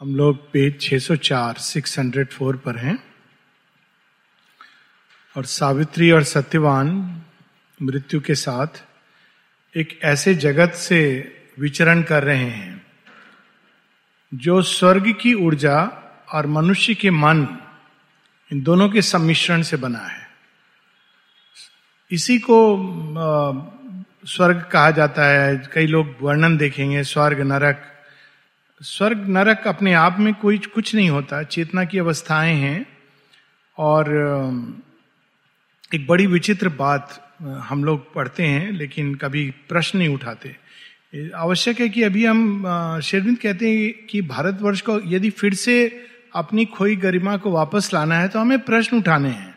हम लोग पेज 604 604 पर हैं। और सावित्री और सत्यवान मृत्यु के साथ एक ऐसे जगत से विचरण कर रहे हैं, जो स्वर्ग की ऊर्जा और मनुष्य के मन, इन दोनों के सम्मिश्रण से बना है। इसी को स्वर्ग कहा जाता है। कई लोग वर्णन देखेंगे, स्वर्ग, नरक स्वर्ग, नरक अपने आप में कोई कुछ नहीं होता, चेतना की अवस्थाएँ हैं। और एक बड़ी विचित्र बात हम लोग पढ़ते हैं, लेकिन कभी प्रश्न नहीं उठाते। आवश्यक है कि अभी हम शेरविंद कहते हैं कि भारतवर्ष को यदि फिर से अपनी खोई गरिमा को वापस लाना है तो हमें प्रश्न उठाने हैं।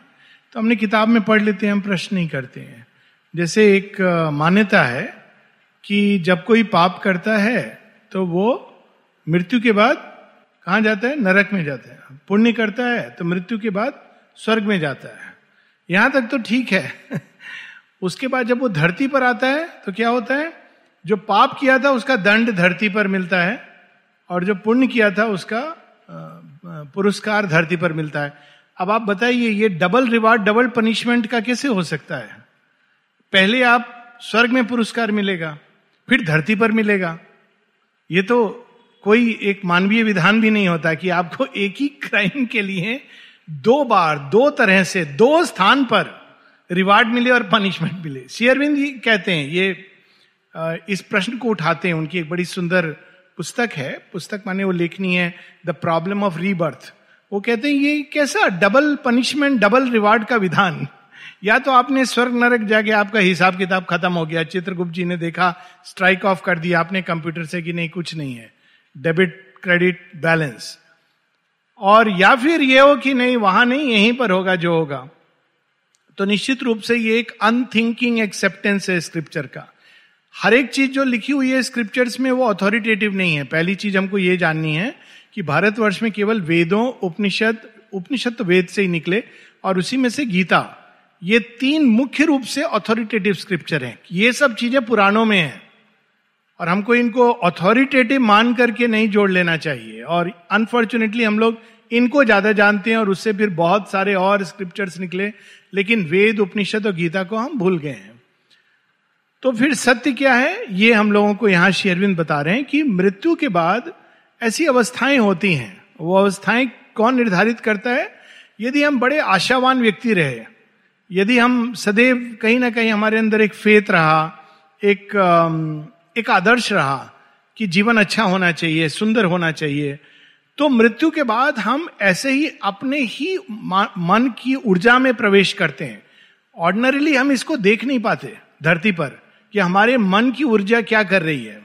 तो हमने किताब में पढ़ लेते हैं, हम प्रश्न नहीं करते हैं। जैसे एक मान्यता है कि जब कोई पाप करता है तो वो मृत्यु के बाद कहा जाता है? नरक में जाता है। पुण्य करता है तो मृत्यु के बाद स्वर्ग में जाता है। यहाँ तक तो ठीक है। उसके बाद जब वो धरती पर आता है तो क्या होता है? जो पाप किया था, उसका दंड धरती पर मिलता है, और जो पुण्य किया था, उसका पुरस्कार धरती पर मिलता है। अब आप बताइए, ये डबल रिवार्ड डबल पनिशमेंट का कैसे हो सकता है? पहले आप स्वर्ग में पुरस्कार मिलेगा, फिर धरती पर मिलेगा। ये तो कोई एक मानवीय विधान भी नहीं होता कि आपको एक ही क्राइम के लिए दो बार, दो तरह से, दो स्थान पर रिवार्ड मिले और पनिशमेंट मिले। शेयरविंद जी कहते हैं, ये इस प्रश्न को उठाते हैं। उनकी एक बड़ी सुंदर पुस्तक है। पुस्तक माने वो लेखनी है द प्रॉब्लम ऑफ़ रीबर्थ वो कहते हैं, ये कैसा डबल पनिशमेंट डबल रिवार्ड का विधान? या तो आपने स्वर्ग नरक जाके आपका हिसाब किताब खत्म हो गया, चित्रगुप्त जी ने देखा स्ट्राइक ऑफ़ कर दिया आपने कंप्यूटर से कि नहीं, कुछ नहीं है। Debit, credit, balance. और या फिर ये हो कि नहीं, वहाँ नहीं, यहीं पर होगा जो होगा। तो निश्चित रूप से ये एक अनथिंकिंग एक्सेप्टेंस है स्क्रिप्चर का। हर एक चीज़ जो लिखी हुई है स्क्रिप्चर्स में, वो अथॉरिटेटिव नहीं है। पहली चीज़ हमको ये जाननी है कि भारतवर्ष में केवल वेदों, उपनिषद उपनिषद तो वेद से ही निकले, और उसी में से गीता। ये तीन मुख्य रूप से अथॉरिटेटिव स्क्रिप्चर हैं। ये सब चीज़ें पुराणों में हैं। और हमको इनको अथॉरिटेटिव मान करके नहीं जोड़ लेना चाहिए। और अनफॉर्चुनेटली हम लोग इनको ज़्यादा जानते हैं और उससे फिर बहुत सारे और स्क्रिप्चर्स निकले, लेकिन वेद, उपनिषद और गीता को हम भूल गए हैं। तो फिर सत्य क्या है? ये हम लोगों को यहाँ शेरविंद बता रहे हैं कि मृत्यु के बाद ऐसी अवस्थाएँ होती हैं। वो अवस्थाएँ कौन निर्धारित करता है? यदि हम बड़े आशावान व्यक्ति रहे, यदि हम सदैव कहीं ना कहीं हमारे अंदर एक फेत रहा, एक एक आदर्श रहा कि जीवन अच्छा होना चाहिए, सुंदर होना चाहिए। तो मृत्यु के बाद हम ऐसे ही अपने ही मन की ऊर्जा में प्रवेश करते हैं। ऑर्डनरीली हम इसको देख नहीं पाते, धरती पर, कि हमारे मन की ऊर्जा क्या कर रही है।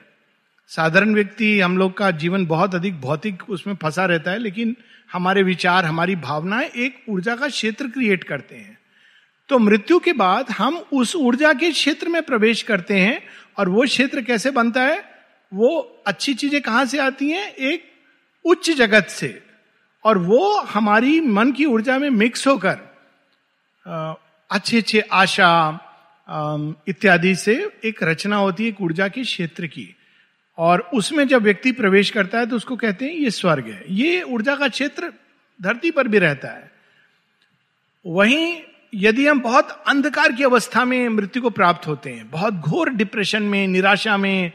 साधारण व्यक्ति, हम लोग का जीवन बहुत अधिक भौतिक उसमें फंसा रहता है, लेकिन हमारे विचार, हमारी भावनाएँ एक ऊर्जा का क्षेत्र क्रिएट करते हैं। तो मृत्यु के बाद हम उस ऊर्जा के क्षेत्र में प्रवेश करते हैं और वो क्षेत्र कैसे बनता है? वो अच्छी चीज़ें कहाँ से आती हैं? एक उच्च जगत से। और वो हमारी मन की ऊर्जा में मिक्स होकर अच्छे अच्छे आशा इत्यादि से एक रचना होती है एक ऊर्जा के क्षेत्र की। और उसमें जब व्यक्ति प्रवेश करता है तो उसको कहते हैं ये स्वर्ग है। ये ऊर्जा का क्षेत्र धरती पर भी रहता है। वहीं यदि हम बहुत अंधकार की अवस्था में मृत्यु को प्राप्त होते हैं बहुत घोर डिप्रेशन में निराशा में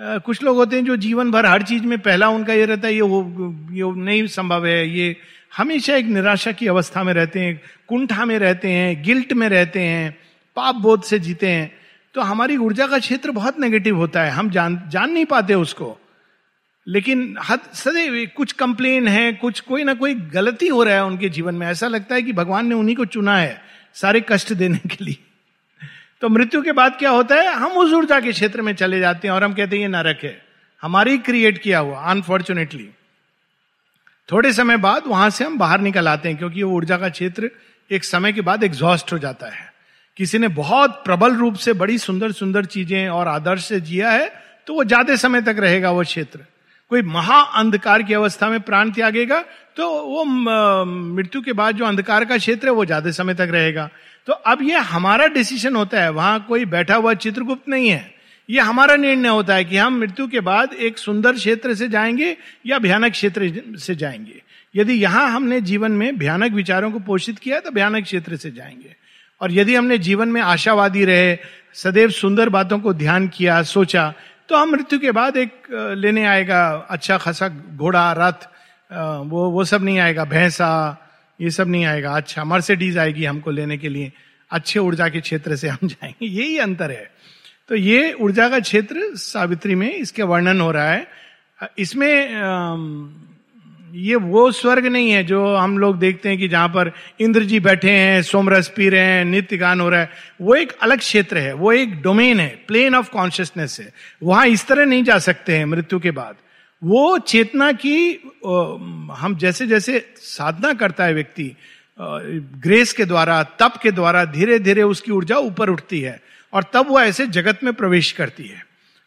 आ, कुछ लोग होते हैं जो जीवन भर हर चीज़ में पहला उनका ये रहता है ये वो ये नहीं संभव है ये हमेशा एक निराशा की अवस्था में रहते हैं कुंठा में रहते हैं गिल्ट में रहते हैं पाप बोध से जीते हैं। तो हमारी ऊर्जा का क्षेत्र बहुत नेगेटिव होता है हम जान जान नहीं पाते उसको। लेकिन हद सदैव कुछ कंप्लेन है कुछ कोई ना कोई गलती हो रहा है उनके जीवन में ऐसा लगता है कि भगवान ने उन्हीं को चुना है। सारे कष्ट देने के लिए। तो मृत्यु के बाद क्या होता है? हम उस ऊर्जा के क्षेत्र में चले जाते हैं और हम कहते हैं, ये नरक है। हमारी क्रिएट किया हुआ अनफॉर्चुनेटली थोड़े समय बाद वहाँ से हम बाहर निकल आते हैं, क्योंकि वो ऊर्जा का क्षेत्र एक समय के बाद एग्जॉस्ट हो जाता है। किसी ने बहुत प्रबल रूप से बड़ी सुंदर सुंदर चीज़ें और आदर्श से जिया है तो वो ज़्यादा समय तक रहेगा वो क्षेत्र। कोई महा अंधकार की अवस्था में प्राण त्यागेगा तो वो मृत्यु के बाद जो अंधकार का क्षेत्र है, वो ज़्यादा समय तक रहेगा। तो अब ये हमारा डिसीज़न होता है, वहाँ कोई बैठा हुआ चित्रगुप्त नहीं है। ये हमारा निर्णय होता है कि हम मृत्यु के बाद एक सुंदर क्षेत्र से जाएँगे या भयानक क्षेत्र से जाएँगे। यदि यहाँ हमने जीवन में भयानक विचारों को पोषित किया तो भयानक क्षेत्र से जाएँगे। और यदि हमने जीवन में आशावादी रहे, सदैव सुंदर बातों को ध्यान किया, सोचा तो हम मृत्यु के बाद एक लेने आएगा अच्छा खासा घोड़ा, रथ वो वो सब नहीं आएगा, भैंसा, ये सब नहीं आएगा। अच्छा मर्सिडीज आएगी हमको लेने के लिए। अच्छे ऊर्जा के क्षेत्र से हम जाएँगे। यही अंतर है। तो ये ऊर्जा का क्षेत्र सावित्री में इसके वर्णन हो रहा है। इसमें ये वो स्वर्ग नहीं है जो हम लोग देखते हैं कि जहाँ पर इंद्र जी बैठे हैं, सोमरस पी रहे हैं नित्य गान हो रहा है। वो एक अलग क्षेत्र है, वो एक डोमेन है प्लेन ऑफ़ कॉन्शियसनेस है। वहाँ इस तरह नहीं जा सकते हैं मृत्यु के बाद। वो चेतना की हम जैसे जैसे साधना करता है व्यक्ति ग्रेस के द्वारा, तप के द्वारा धीरे धीरे उसकी ऊर्जा ऊपर उठती है और तब वो ऐसे जगत में प्रवेश करती है।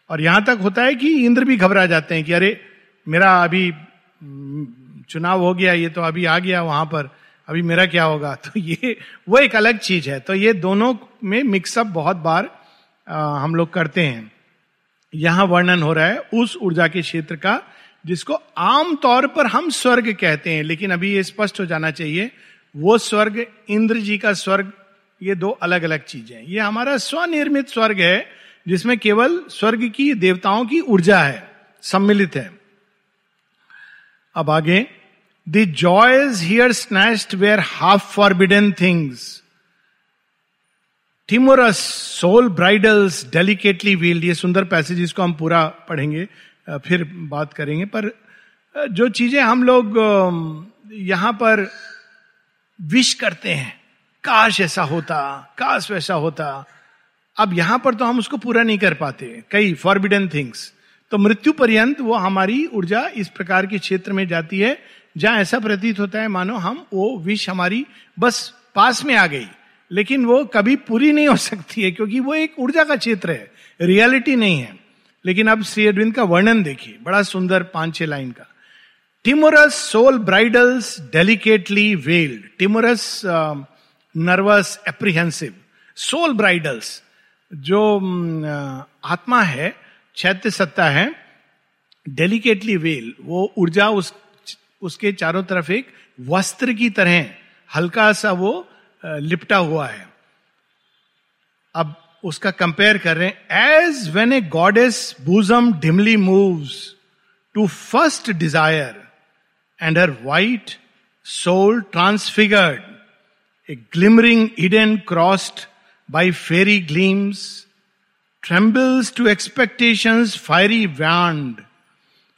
और यहाँ तक होता है कि इंद्र भी घबरा जाते हैं कि अरे, मेरा अभी चुनाव हो गया ये तो अभी आ गया वहाँ पर अभी मेरा क्या होगा? तो ये वो एक अलग चीज़ है। तो ये दोनों में मिक्सअप बहुत बार आ, हम लोग करते हैं। यहाँ वर्णन हो रहा है उस ऊर्जा के क्षेत्र का जिसको आमतौर पर हम स्वर्ग कहते हैं लेकिन अभी ये स्पष्ट हो जाना चाहिए वो स्वर्ग इंद्र जी का स्वर्ग ये दो अलग अलग चीज़ें ये हमारा स्वनिर्मित स्वर्ग है जिसमें केवल स्वर्ग की देवताओं की ऊर्जा है सम्मिलित है। अब आगे the joys here snatched where half forbidden things timorous soul bridles delicately wheeled ये सुंदर पैसेज इसको हम पूरा पढ़ेंगे फिर बात करेंगे। पर जो चीज़ें हम लोग यहाँ पर विश करते हैं, काश ऐसा होता, काश वैसा होता, अब यहाँ पर तो हम उसको पूरा नहीं कर पाते, कई फॉरबिडन थिंग्स तो मृत्यु पर्यंत वो हमारी ऊर्जा इस प्रकार के क्षेत्र में जाती है जहाँ ऐसा प्रतीत होता है मानो हम वो विष हमारी बस पास में आ गई। लेकिन वो कभी पूरी नहीं हो सकती है क्योंकि वो एक ऊर्जा का क्षेत्र है रियलिटी नहीं है। लेकिन अब श्री अरविंद का वर्णन देखिए बड़ा सुंदर पाँच छह लाइन का। Timorous soul bridles delicately veiled timorous nervous apprehensive soul bridles जो uh, आत्मा है चैत्य सत्ता है डेलिकेटली वेल वो ऊर्जा उस, उसके चारों तरफ़ एक वस्त्र की तरह हल्का सा वो लिपटा हुआ है। अब उसका कंपेयर कर रहे हैं as when a goddess bosom dimly moves to first desire and her white soul transfigured a glimmering Eden crossed by fairy gleams trembles to expectations fiery wand,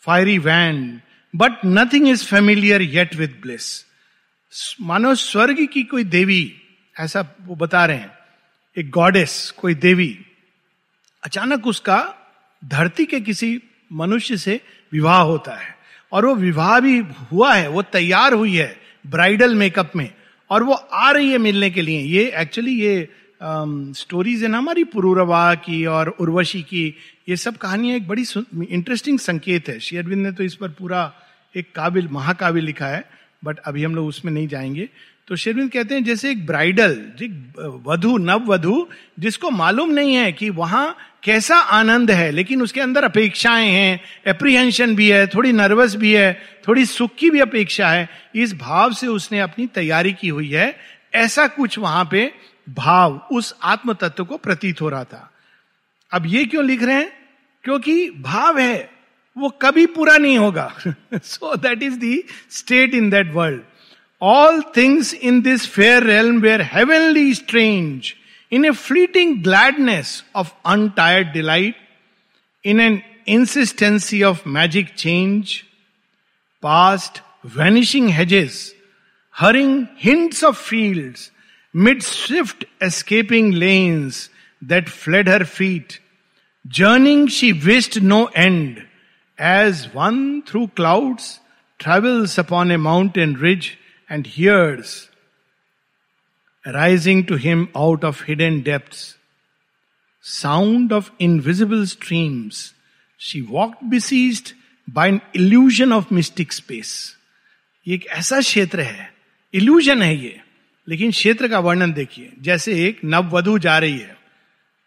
fiery wand, but nothing is familiar yet with bliss. मानो स्वर्ग की कोई देवी ऐसा वो बता रहे हैं एक गॉडेस कोई देवी अचानक उसका धरती के किसी मनुष्य से विवाह होता है। और वो विवाह भी हुआ है वो तैयार हुई है ब्राइडल मेकअप में और वो आ रही है मिलने के लिए। ये एक्चुअली ये स्टोरीज है ना हमारी पुरूरवा की और उर्वशी की, ये सब कहानियाँ एक बड़ी इंटरेस्टिंग संकेत है। शेयरविंद ने तो इस पर पूरा एक काबिल महाकाव्य लिखा है बट अभी हम लोग उसमें नहीं जाएँगे। तो शेरविंद कहते हैं, जैसे एक ब्राइडल वधु, नव वधु, जिसको मालूम नहीं है कि वहाँ कैसा आनंद है, लेकिन उसके अंदर अपेक्षाएँ हैं एप्रीहेंशन भी है, थोड़ी नर्वस भी है, थोड़ी सुख की भी अपेक्षा है, इस भाव से उसने अपनी तैयारी की हुई है। ऐसा कुछ वहाँ पे भाव उस आत्म तत्व को प्रतीत हो रहा था। अब ये क्यों लिख रहे हैं? क्योंकि भाव है, वो कभी पूरा नहीं होगा। So that is the state in that world all things in this fair realm where heavenly strange in a fleeting gladness of untired delight in an insistency of magic change past vanishing hedges hurrying hints of fields mid swift escaping lanes that fled her feet. Journeying she wished no end, as one through clouds travels upon a mountain ridge and hears, rising to him out of hidden depths, sound of invisible streams. She walked besieged by an illusion of mystic space. ये एक ऐसा क्षेत्र है illusion है ये लेकिन क्षेत्र का वर्णन देखिए। जैसे एक नववधु जा रही है।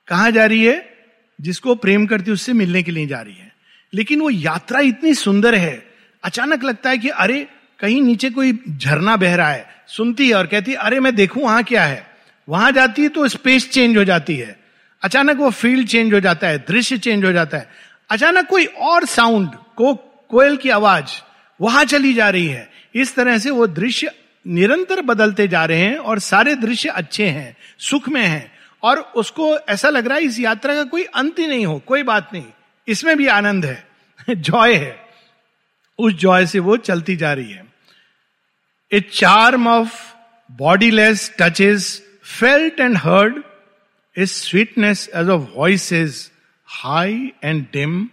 कहा जा रही है? जिसको प्रेम करती उससे मिलने के लिए जा रही है। लेकिन वो यात्रा इतनी सुंदर है। अचानक लगता है कि अरे, कहीं नीचे कोई झरना बह रहा है। सुनती है और कहती है, अरे, मैं देखूँ वहाँ क्या है? वहाँ जाती है तो स्पेस चेंज हो जाती है। अचानक वो फ़ील्ड चेंज हो जाता है, दृश्य चेंज हो जाता है। अचानक कोई और साउंड को, कोयल की आवाज़ वहाँ चली जा रही है। इस तरह से वो दृश्य निरंतर बदलते जा रहे हैं और सारे दृश्य अच्छे हैं, सुख में हैं। और उसको ऐसा लग रहा है इस यात्रा का कोई अंत ही नहीं हो, कोई बात नहीं। इसमें भी आनंद है, जॉय है। उस जॉय से वो चलती जा रही है। A charm of bodiless touches felt and heard a sweetness as of voices high and dim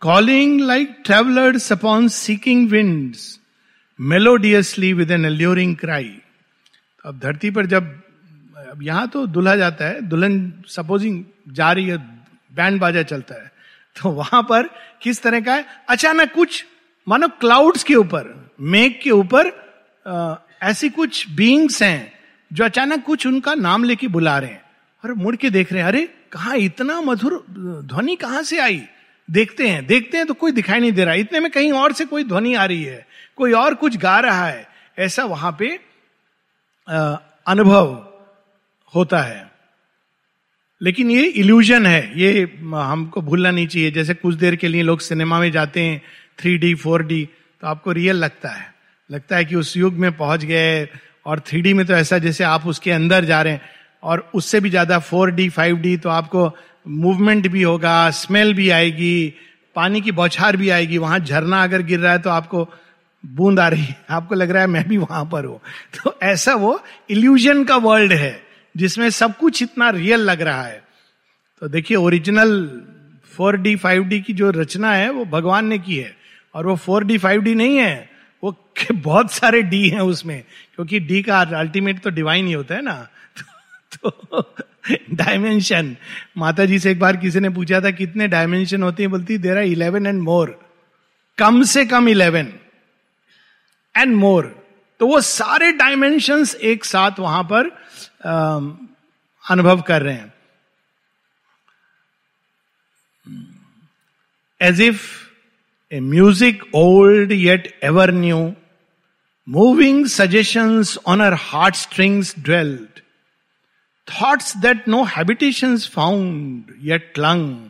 calling like travellers upon seeking winds melodiously with an alluring cry अब धरती पर जब, अब यहाँ तो दुल्हा जाता है, दुल्हन सपोजिंग जा रही है बैंड बाजा चलता है तो वहाँ पर किस तरह का है? अचानक कुछ, मानो क्लाउड्स के ऊपर, मेघ के ऊपर ऐसी कुछ बींग्स हैं, जो अचानक कुछ उनका नाम लेके बुला रहे हैं और मुड़ के देख रहे हैं, अरे, कहा इतना मधुर, ध्वनि कहाँ से आई? देखते हैं देखते हैं तो कोई दिखाई नहीं दे रहा। इतने में कहीं और से कोई ध्वनि आ रही है। कोई और कुछ गा रहा है, ऐसा वहाँ पे अनुभव होता है। लेकिन ये इल्यूजन है, ये हमको भूलना नहीं चाहिए। जैसे कुछ देर के लिए लोग सिनेमा में जाते हैं थ्री डी फोर डी तो आपको रियल लगता है। लगता है कि उस युग में पहुँच गए और थ्री डी में तो ऐसा जैसे आप उसके अंदर जा रहे हैं और उससे भी ज़्यादा फोर डी फाइव डी तो आपको मूवमेंट भी होगा स्मेल भी आएगी, पानी की बौछार भी आएगी, वहाँ झरना अगर गिर रहा है तो आपको बूंद आ रही है। आपको लग रहा है मैं भी वहाँ पर हूँ। तो ऐसा वो इल्यूजन का वर्ल्ड है, जिसमें सब कुछ इतना रियल लग रहा है। तो देखिए original four D five D की जो रचना है, वो भगवान ने की है। और वो फोर डी फाइव डी नहीं है, वो बहुत सारे डी हैं उसमें, क्योंकि डी का अल्टीमेट तो डिवाइन ही होता है ना। तो डायमेंशन माता जी से एक बार किसी ने पूछा था, कितने डायमेंशन होते हैं? बोलती there are eleven and more कम से कम इलेवन एंड मोर तो वो सारे डायमेंशंस एक साथ वहाँ पर अनुभव कर रहे हैं। As if a music old yet ever new moving suggestions on our heart strings dwelt thoughts that no habitation found yet clung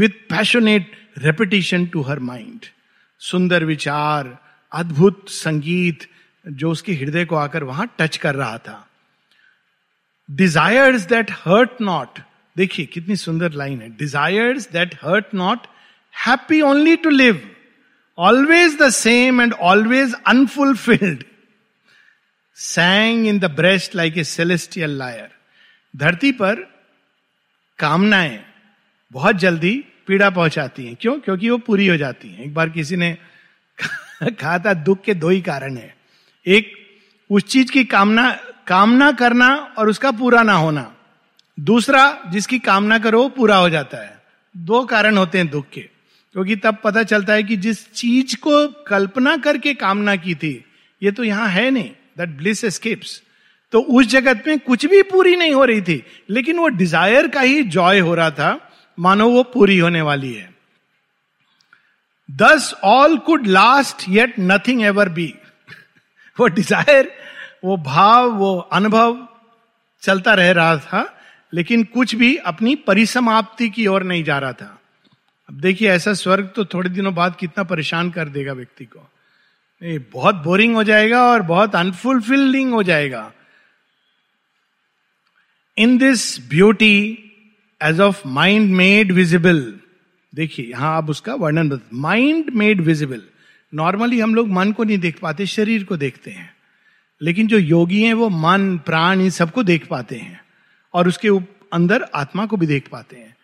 with passionate repetition to her mind सुंदर विचार अद्भुत संगीत जो उसके हृदय को आकर वहाँ टच कर रहा था। डिजायर्स दैट हर्ट नॉट देखिए, कितनी सुंदर लाइन है। Desires that hurt not happy only to live always the same and always unfulfilled sang in the breast like a celestial lyre धरती पर कामनाएँ बहुत जल्दी पीड़ा पहुंचाती हैं। क्यों? क्योंकि वो पूरी हो जाती हैं। एक बार किसी ने कहा था दुख के दो ही कारण है। एक, उस चीज़ की कामना कामना करना और उसका पूरा ना होना। दूसरा, जिसकी कामना करो, वो पूरा हो जाता है। दो कारण होते हैं दुख के, क्योंकि तब पता चलता है कि जिस चीज़ को कल्पना करके कामना की थी, ये तो यहाँ है नहीं दैट ब्लिस स्किप्स तो उस जगत में कुछ भी पूरी नहीं हो रही थी, लेकिन वो डिज़ायर का ही जॉय हो रहा था, मानो वो पूरी होने वाली है। Thus all could last yet nothing ever be वो डिज़ायर वो भाव, वो अनुभव चलता रह रहा था, लेकिन कुछ भी अपनी परिसमाप्ति की ओर नहीं जा रहा था। अब देखिए, ऐसा स्वर्ग तो थोड़े दिनों बाद कितना परेशान कर देगा व्यक्ति को। नहीं, बहुत बोरिंग हो जाएगा और बहुत अनफुलफिलिंग हो जाएगा। In this beauty as of mind made visible देखिए, यहाँ आप उसका वर्णन माइंड मेड विजिबल नॉर्मली हम लोग मन को नहीं देख पाते, शरीर को देखते हैं। लेकिन जो योगी हैं, वो मन, प्राण, इन सबको देख पाते हैं। और उसके अंदर आत्मा को भी देख पाते हैं।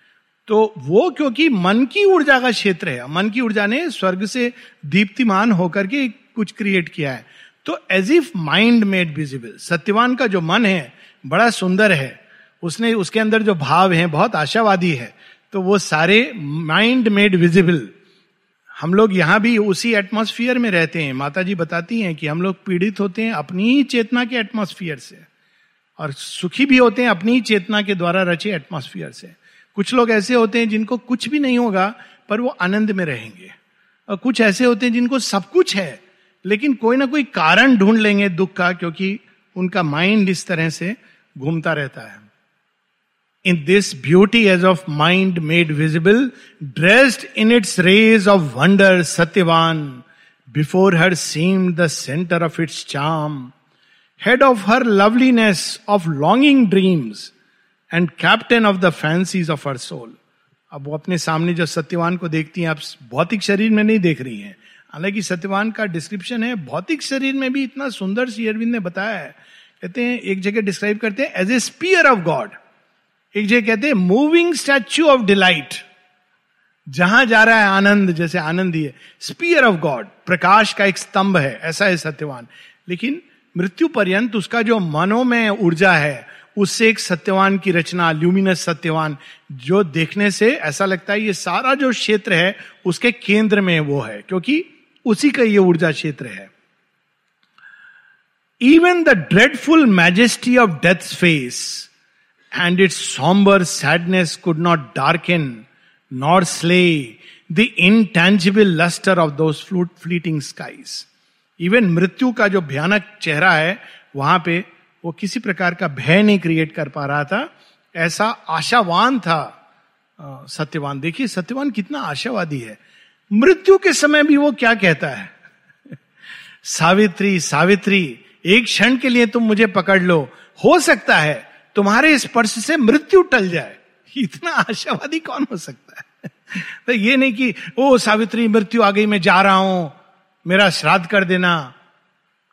तो वो क्योंकि मन की ऊर्जा का क्षेत्र है, मन की ऊर्जा ने स्वर्ग से दीप्तिमान होकर के कुछ क्रिएट किया है। तो as if mind made visible Satyavan का जो मन है, बड़ा सुंदर है। उसने, उसके अंदर जो भाव है, बहुत आशावादी है। तो वो सारे माइंड मेड विजिबल हम लोग यहाँ भी उसी एटमोस्फियर में रहते हैं। माता जी बताती हैं कि हम लोग पीड़ित होते हैं अपनी ही चेतना के एटमोस्फियर से और सुखी भी होते हैं अपनी ही चेतना के द्वारा रचे एटमोस्फियर से। कुछ लोग ऐसे होते हैं जिनको कुछ भी नहीं होगा, पर वो आनंद में रहेंगे। और कुछ ऐसे होते हैं जिनको सब कुछ है, लेकिन कोई ना कोई कारण ढूंढ लेंगे दुख का, क्योंकि उनका माइंड इस तरह से घूमता रहता है। In this beauty as of mind made visible dressed in its rays of wonder Satyavan before her seem the centre of its charm head of her loveliness of longing dreams and captain of the fancies of her soul अब वो अपने सामने जो सत्यवान को देखती हैं, आप भौतिक शरीर में नहीं देख रही हैं। हालाँकि सत्यवान का डिस्क्रिप्शन है, भौतिक शरीर में भी इतना सुंदर सी अरविंद ने बताया है। कहते हैं, एक जगह डिस्क्राइब करते हैं as a sphere of God एक जगह कहते हैं मूविंग स्टैच्यू ऑफ़ डिलाइट जहाँ जा रहा है आनंद, जैसे आनंद ही है। स्पीयर ऑफ़ गॉड प्रकाश का एक स्तंभ है, ऐसा है सत्यवान। लेकिन मृत्यु पर्यंत उसका जो मनो में ऊर्जा है, उससे एक सत्यवान की रचना ल्यूमिनस सत्यवान, जो देखने से ऐसा लगता है ये सारा जो क्षेत्र है, उसके केंद्र में वो है, क्योंकि उसी का ये ऊर्जा क्षेत्र है। Even the dreadful majesty of death face and its sombre sadness could not darken nor slay the intangible lustre of flute fleeting skies even मृत्यु का जो भयानक चेहरा है, वहाँ पे वो किसी प्रकार का भय नहीं क्रिएट कर पा रहा था। ऐसा आशावान था सत्यवान। देखिए, सत्यवान कितना आशावादी है। मृत्यु के समय भी वो क्या कहता है? सावित्री सावित्री, एक क्षण के लिए तुम मुझे पकड़ लो। हो सकता है तुम्हारे स्पर्श से मृत्यु टल जाए। इतना आशावादी कौन हो सकता है? तो ये नहीं कि, ओ सावित्री, मृत्यु आ गई, मैं जा रहा हूँ। मेरा श्राद्ध कर देना।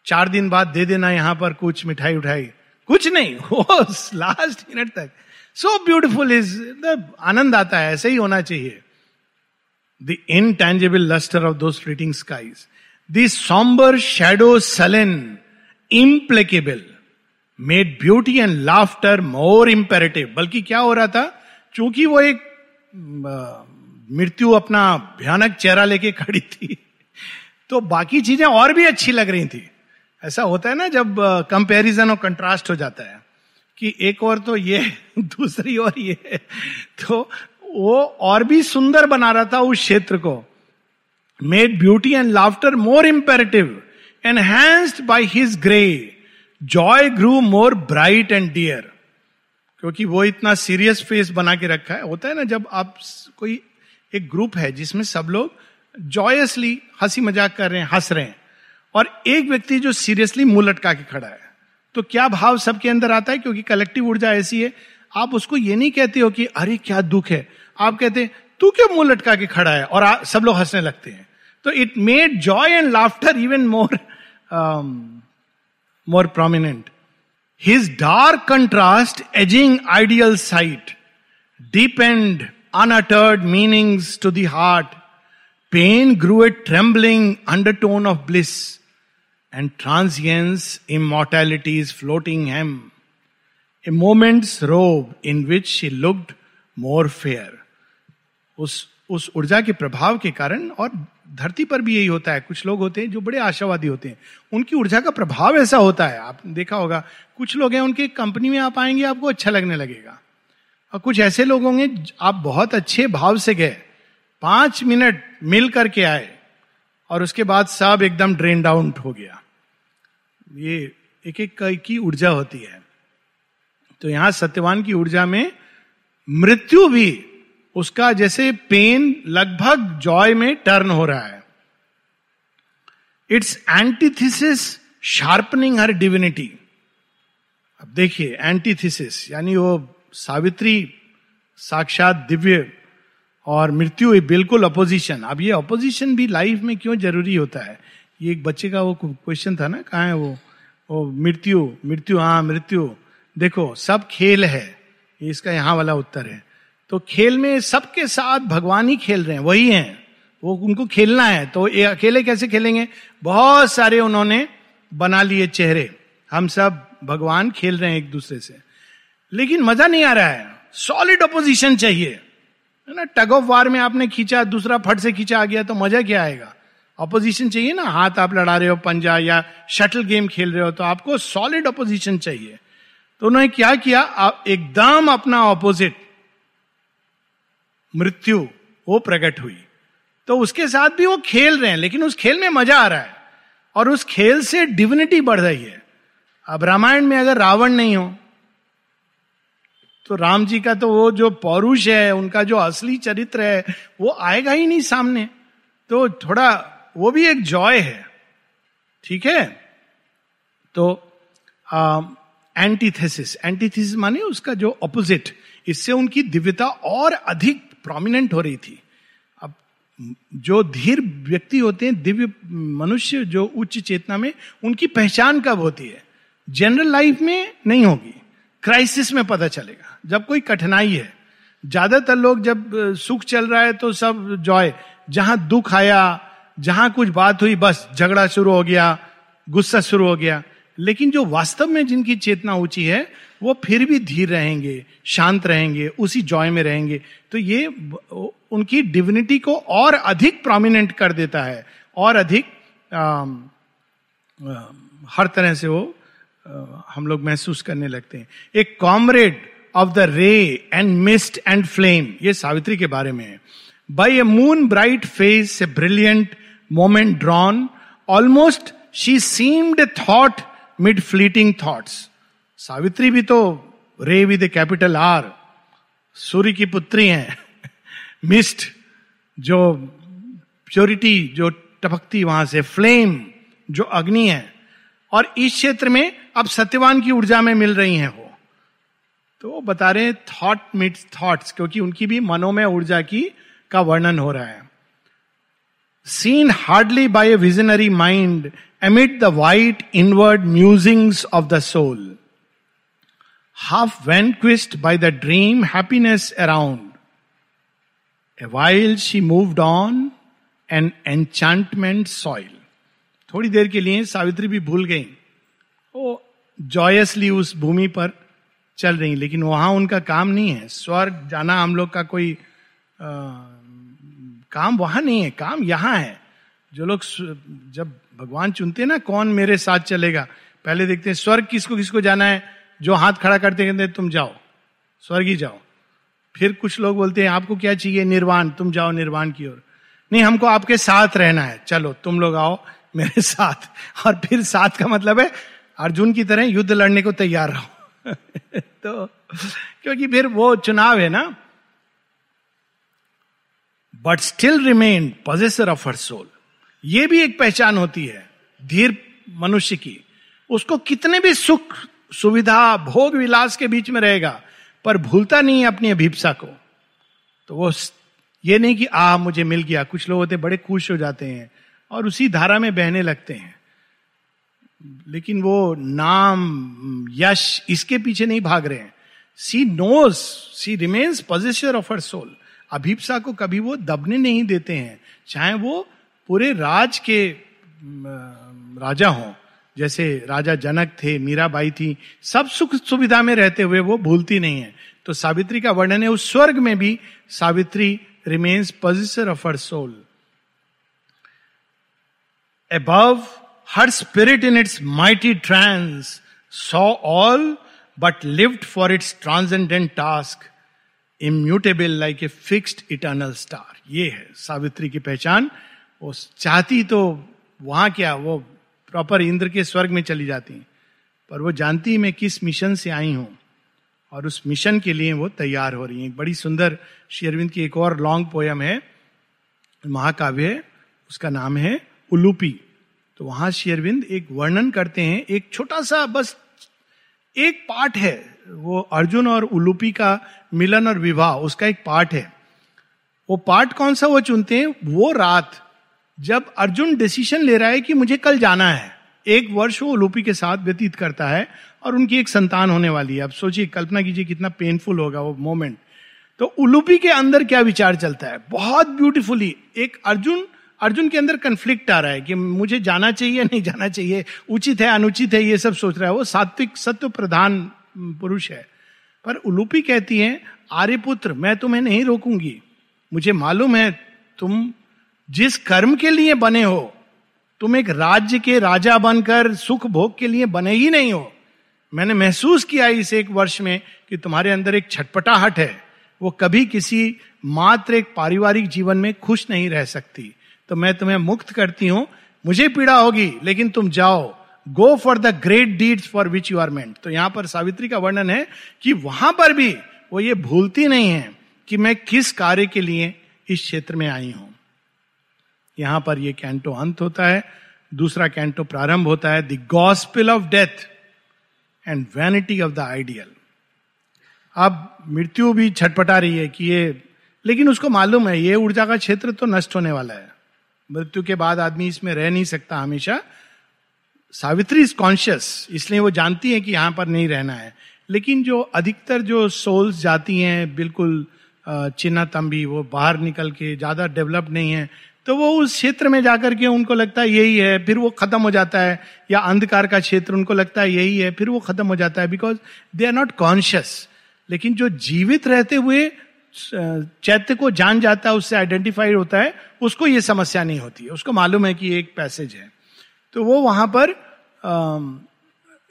चार दिन बाद दे देना यहाँ पर कुछ मिठाई उठाई। कुछ नहीं हो लास्ट मिनट तक। सो ब्यूटिफुल इज़ आनंद आता है, ऐसे ही होना चाहिए। The intangible lustre of those fleeting skies the sombre shadow sullen implacable made beauty and laughter more imperative बल्कि क्या हो रहा था? चूँकि वो एक मृत्यु अपना भयानक चेहरा लेके खड़ी थी तो बाकी चीज़ें और भी अच्छी लग रही थी। ऐसा होता है ना जब कंपैरिजन और कंट्रास्ट हो जाता है कि एक और तो ये, दूसरी और ये। तो वो और भी सुंदर बना रहा था उस क्षेत्र को। Made beauty and laughter more imperative enhanced by his grey joy grew more bright and dear क्योंकि वो इतना सीरियस फेस बना के रखा है। होता है ना, जब आप कोई एक ग्रुप है जिसमें सब लोग जॉयसली हँसी मज़ाक कर रहे हैं, हंस रहे हैं, और एक व्यक्ति जो सीरियसली मुँह लटका के खड़ा है तो क्या भाव सबके अंदर आता है? क्योंकि कलेक्टिव ऊर्जा ऐसी है। आप उसको ये नहीं कहते हो कि, अरे, क्या दुख है? आप कहते हैं, तू क्यों मुँह लटका के खड़ा है? और सब लोग हंसने लगते हैं। तो it made joy and laughter even more more prominent his dark contrast edging ideal sight deep and unuttered meanings to the heart pain grew a trembling undertone of bliss and transience, immortality is floating hem. A moment's robe in which she looked more fair. उस उस ऊर्जा के प्रभाव के कारण और धरती पर भी यही होता है। कुछ लोग होते हैं जो बड़े आशावादी होते हैं। उनकी ऊर्जा का प्रभाव ऐसा होता है। आप देखा होगा, कुछ लोग हैं, उनके कंपनी में आप आएँगे, आपको अच्छा लगने लगेगा। और कुछ ऐसे लोग होंगे, आप बहुत अच्छे भाव से गए, पाँच मिनट मिल करके आए, और उसके बाद सब एकदम ड्रेन डाउन हो गया। ये एक एक की ऊर्जा होती है। तो यहाँ सत्यवान की ऊर्जा में मृत्यु भी उसका जैसे पेन लगभग जॉय में टर्न हो रहा है। It's antithesis sharpening her divinity अब देखिए एंटीथिस यानी वो सावित्री, साक्षात दिव्य और मृत्यु बिल्कुल अपोजिशन अब ये अपोजिशन भी लाइफ में क्यों ज़रूरी होता है? ये एक बच्चे का वो क्वेश्चन था ना, कहा है वो? वो मृत्यु मृत्यु हाँ मृत्यु। देखो, सब खेल है। इसका यहाँ वाला उत्तर है। तो खेल में सबके साथ भगवान ही खेल रहे हैं, वही हैं। वो उनको खेलना है तो ये अकेले कैसे खेलेंगे? बहुत सारे उन्होंने बना लिए चेहरे। हम सब भगवान खेल रहे हैं एक दूसरे से। लेकिन मज़ा नहीं आ रहा है। सॉलिड अपोजिशन चाहिए। है ना? टग ऑफ़ वार में आपने खींचा, दूसरा फट से खींचा आ गया तो मज़ा क्या आएगा? अपोजिशन चाहिए ना? हाथ आप लड़ा रहे हो, पंजा या शटल गेम खेल रहे हो तो आपको सॉलिड अपोजिशन चाहिए। तो उन्होंने क्या किया? एकदम अपना ऑपोजिट मृत्यु, वो प्रकट हुई। तो उसके साथ भी वो खेल रहे हैं, लेकिन उस खेल में मज़ा आ रहा है। और उस खेल से डिविनिटी बढ़ रही है। अब रामायण में अगर रावण नहीं हो तो राम जी का तो वो जो पौरुष है, उनका जो असली चरित्र है, वो आएगा ही नहीं सामने। तो थोड़ा, वो भी एक जॉय है। ठीक है? तो एंटीथेसिस एंटीथेसिस माने उसका जो ऑपोजिट इससे उनकी दिव्यता और अधिक प्रोमिनेंट हो रही थी। अब जो धीर व्यक्ति होते हैं, दिव्य मनुष्य जो उच्च चेतना में, उनकी पहचान कब होती है? जनरल लाइफ में नहीं होगी। क्राइसिस में पता चलेगा। जब कोई कठिनाई है, ज़्यादातर लोग जब सुख चल रहा है तो सब जॉय जहाँ दुख आया, जहाँ कुछ बात हुई, बस झगड़ा शुरू हो गया, गुस्सा शुरू हो गया। लेकिन जो वास्तव में जिनकी चेतना ऊँची है वो फिर भी धीर रहेंगे शांत रहेंगे उसी जॉय में रहेंगे। तो ये उनकी डिविनिटी को और अधिक प्रोमिनेंट कर देता है और अधिक आ, आ, हर तरह से वो आ, हम लोग महसूस करने लगते हैं। एक comrade of the ray and mist and flame ये सावित्री के बारे में है। By a moon bright face a brilliant moment drawn almost she seemed thought mid fleeting thoughts Savitri भी तो रे विद कैपिटल आर सूर्य की पुत्री हैं मिस्ट जो प्योरिटी जो टपकती वहाँ से फ्लेम जो अग्नि है और इस क्षेत्र में अब सत्यवान की ऊर्जा में मिल रही है वो तो वो बता रहे थॉट मिट थॉट्स क्योंकि उनकी भी मनोमय ऊर्जा की का वर्णन हो रहा है seen hardly by a visionary mind amid the white inward musings of the soul half vanquished by the dream happiness around a while she moved on an enchantment soil थोड़ी देर के लिए सावित्री भी भूल गई। वो जॉयसली उस भूमि पर चल रही लेकिन वहाँ उनका काम नहीं है। स्वर्ग जाना हम लोग का कोई आ, काम वहाँ नहीं है काम यहाँ है। जो लोग जब भगवान चुनते ना कौन मेरे साथ चलेगा। पहले देखते हैं स्वर्ग किसको किसको जाना है? जो हाथ खड़ा करते कहते तुम जाओ। स्वर्ग ही जाओ। फिर कुछ लोग बोलते हैं, आपको क्या चाहिए? निर्वाण। तुम जाओ निर्वाण की ओर। नहीं, हमको आपके साथ रहना है। चलो, तुम लोग आओ मेरे साथ। और फिर साथ का मतलब है, अर्जुन की तरह युद्ध लड़ने को तैयार रहो। तो क्योंकि फिर वो चुनाव है ना। But still remain possessor of her soul ये भी एक पहचान होती है, धीर मनुष्य की। उसको कितने भी सुख, सुविधा, भोग, विलास के बीच में रहेगा, पर भूलता नहीं है अपनी अभिप्सा को। तो वो ये नहीं कि आ मुझे मिल गया। कुछ लोग होते बड़े खुश हो जाते हैं और उसी धारा में बहने लगते हैं। लेकिन वो नाम, यश इसके पीछे नहीं भाग रहे हैं। She knows she remains position of her soul अभिप्सा को कभी वो दबने नहीं देते हैं, चाहे वो पूरे राज के राजा हो। जैसे राजा जनक थे, मीराबाई थी, सब सुख सुविधा में रहते हुए वो भूलती नहीं है। तो सावित्री का वर्णन है, उस स्वर्ग में भी Savitri remains position of her soul above her spirit in its mighty trance saw all but lived for its transcendent task immutable like a fixed eternal star ये है सावित्री की पहचान। वो चाहती तो वहाँ क्या, वो प्रॉपर इंद्र के स्वर्ग में चली जाती पर वो जानती मैं किस मिशन से आई हूँ। और उस मिशन के लिए वो तैयार हो रही है। बड़ी सुंदर शेरविंद की एक और लॉन्ग पोयम है, महाकाव्य है, उसका नाम है उलूपी। तो वहाँ शेरविंद एक वर्णन करते हैं, एक छोटा सा बस एक पार्ट है, वो अर्जुन और उलूपी का मिलन और विवाह, उसका एक पार्ट है। वो पार्ट कौन सा वो चुनते हैं? वो रात जब अर्जुन डिसीज़न ले रहा है कि मुझे कल जाना है, एक वर्ष वो लूपी के साथ व्यतीत करता है और उनकी एक संतान होने वाली है। अब सोचिए, कल्पना कीजिए कितना पेनफुल होगा वो मोमेंट तो उलूपी के अंदर क्या विचार चलता है? बहुत ब्यूटीफुली एक अर्जुन अर्जुन के अंदर कंफ्लिक्ट आ रहा है कि मुझे जाना चाहिए, नहीं जाना चाहिए, उचित है, अनुचित है, ये सब सोच रहा है। वो सात्विक, सत्व प्रधान पुरुष है। पर उलूपी कहती है, आर्यपुत्र, मैं तुम्हें नहीं रोकूँगी। मुझे मालूम है तुम जिस कर्म के लिए बने हो, तुम एक राज्य के राजा बनकर सुख भोग के लिए बने ही नहीं हो। मैंने महसूस किया इस एक वर्ष में कि तुम्हारे अंदर एक छटपटाहट है। वो कभी किसी मात्र एक पारिवारिक जीवन में खुश नहीं रह सकती। तो मैं तुम्हें मुक्त करती हूँ। मुझे पीड़ा होगी, लेकिन तुम जाओ। Go for the great deeds for which you are meant तो यहाँ पर सावित्री का वर्णन है कि वहाँ पर भी वो ये भूलती नहीं है कि मैं किस कार्य के लिए इस क्षेत्र में आई हूँ। यहाँ पर ये कैंटो अंत होता है, दूसरा कैंटो प्रारंभ होता है the gospel of death and vanity of the ideal अब मृत्यु भी छटपटा रही है कि ये, लेकिन उसको मालूम है, ये ऊर्जा का क्षेत्र तो नष्ट होने वाला है। मृत्यु के बाद आदमी इसमें रह नहीं सकता हमेशा। सावित्री इज़ कॉन्शियस इसलिए वो जानती है कि यहाँ पर नहीं रहना है। लेकिन जो अधिकतर जो सोल्स जाती हैं, बिल्कुल चिन्ह तंबी वो बाहर निकल के ज़्यादा डेवलप नहीं है तो वो उस क्षेत्र में जाकर के उनको लगता है यही है, फिर वो खत्म हो जाता है। या अंधकार का क्षेत्र उनको लगता है यही है, फिर वो खत्म हो जाता है। Because they are not conscious लेकिन जो जीवित रहते हुए चैत्य को जान जाता है, उससे आइडेंटिफाइड होता है, उसको ये समस्या नहीं होती है। उसको मालूम है कि एक पैसेज है। तो वो वहाँ पर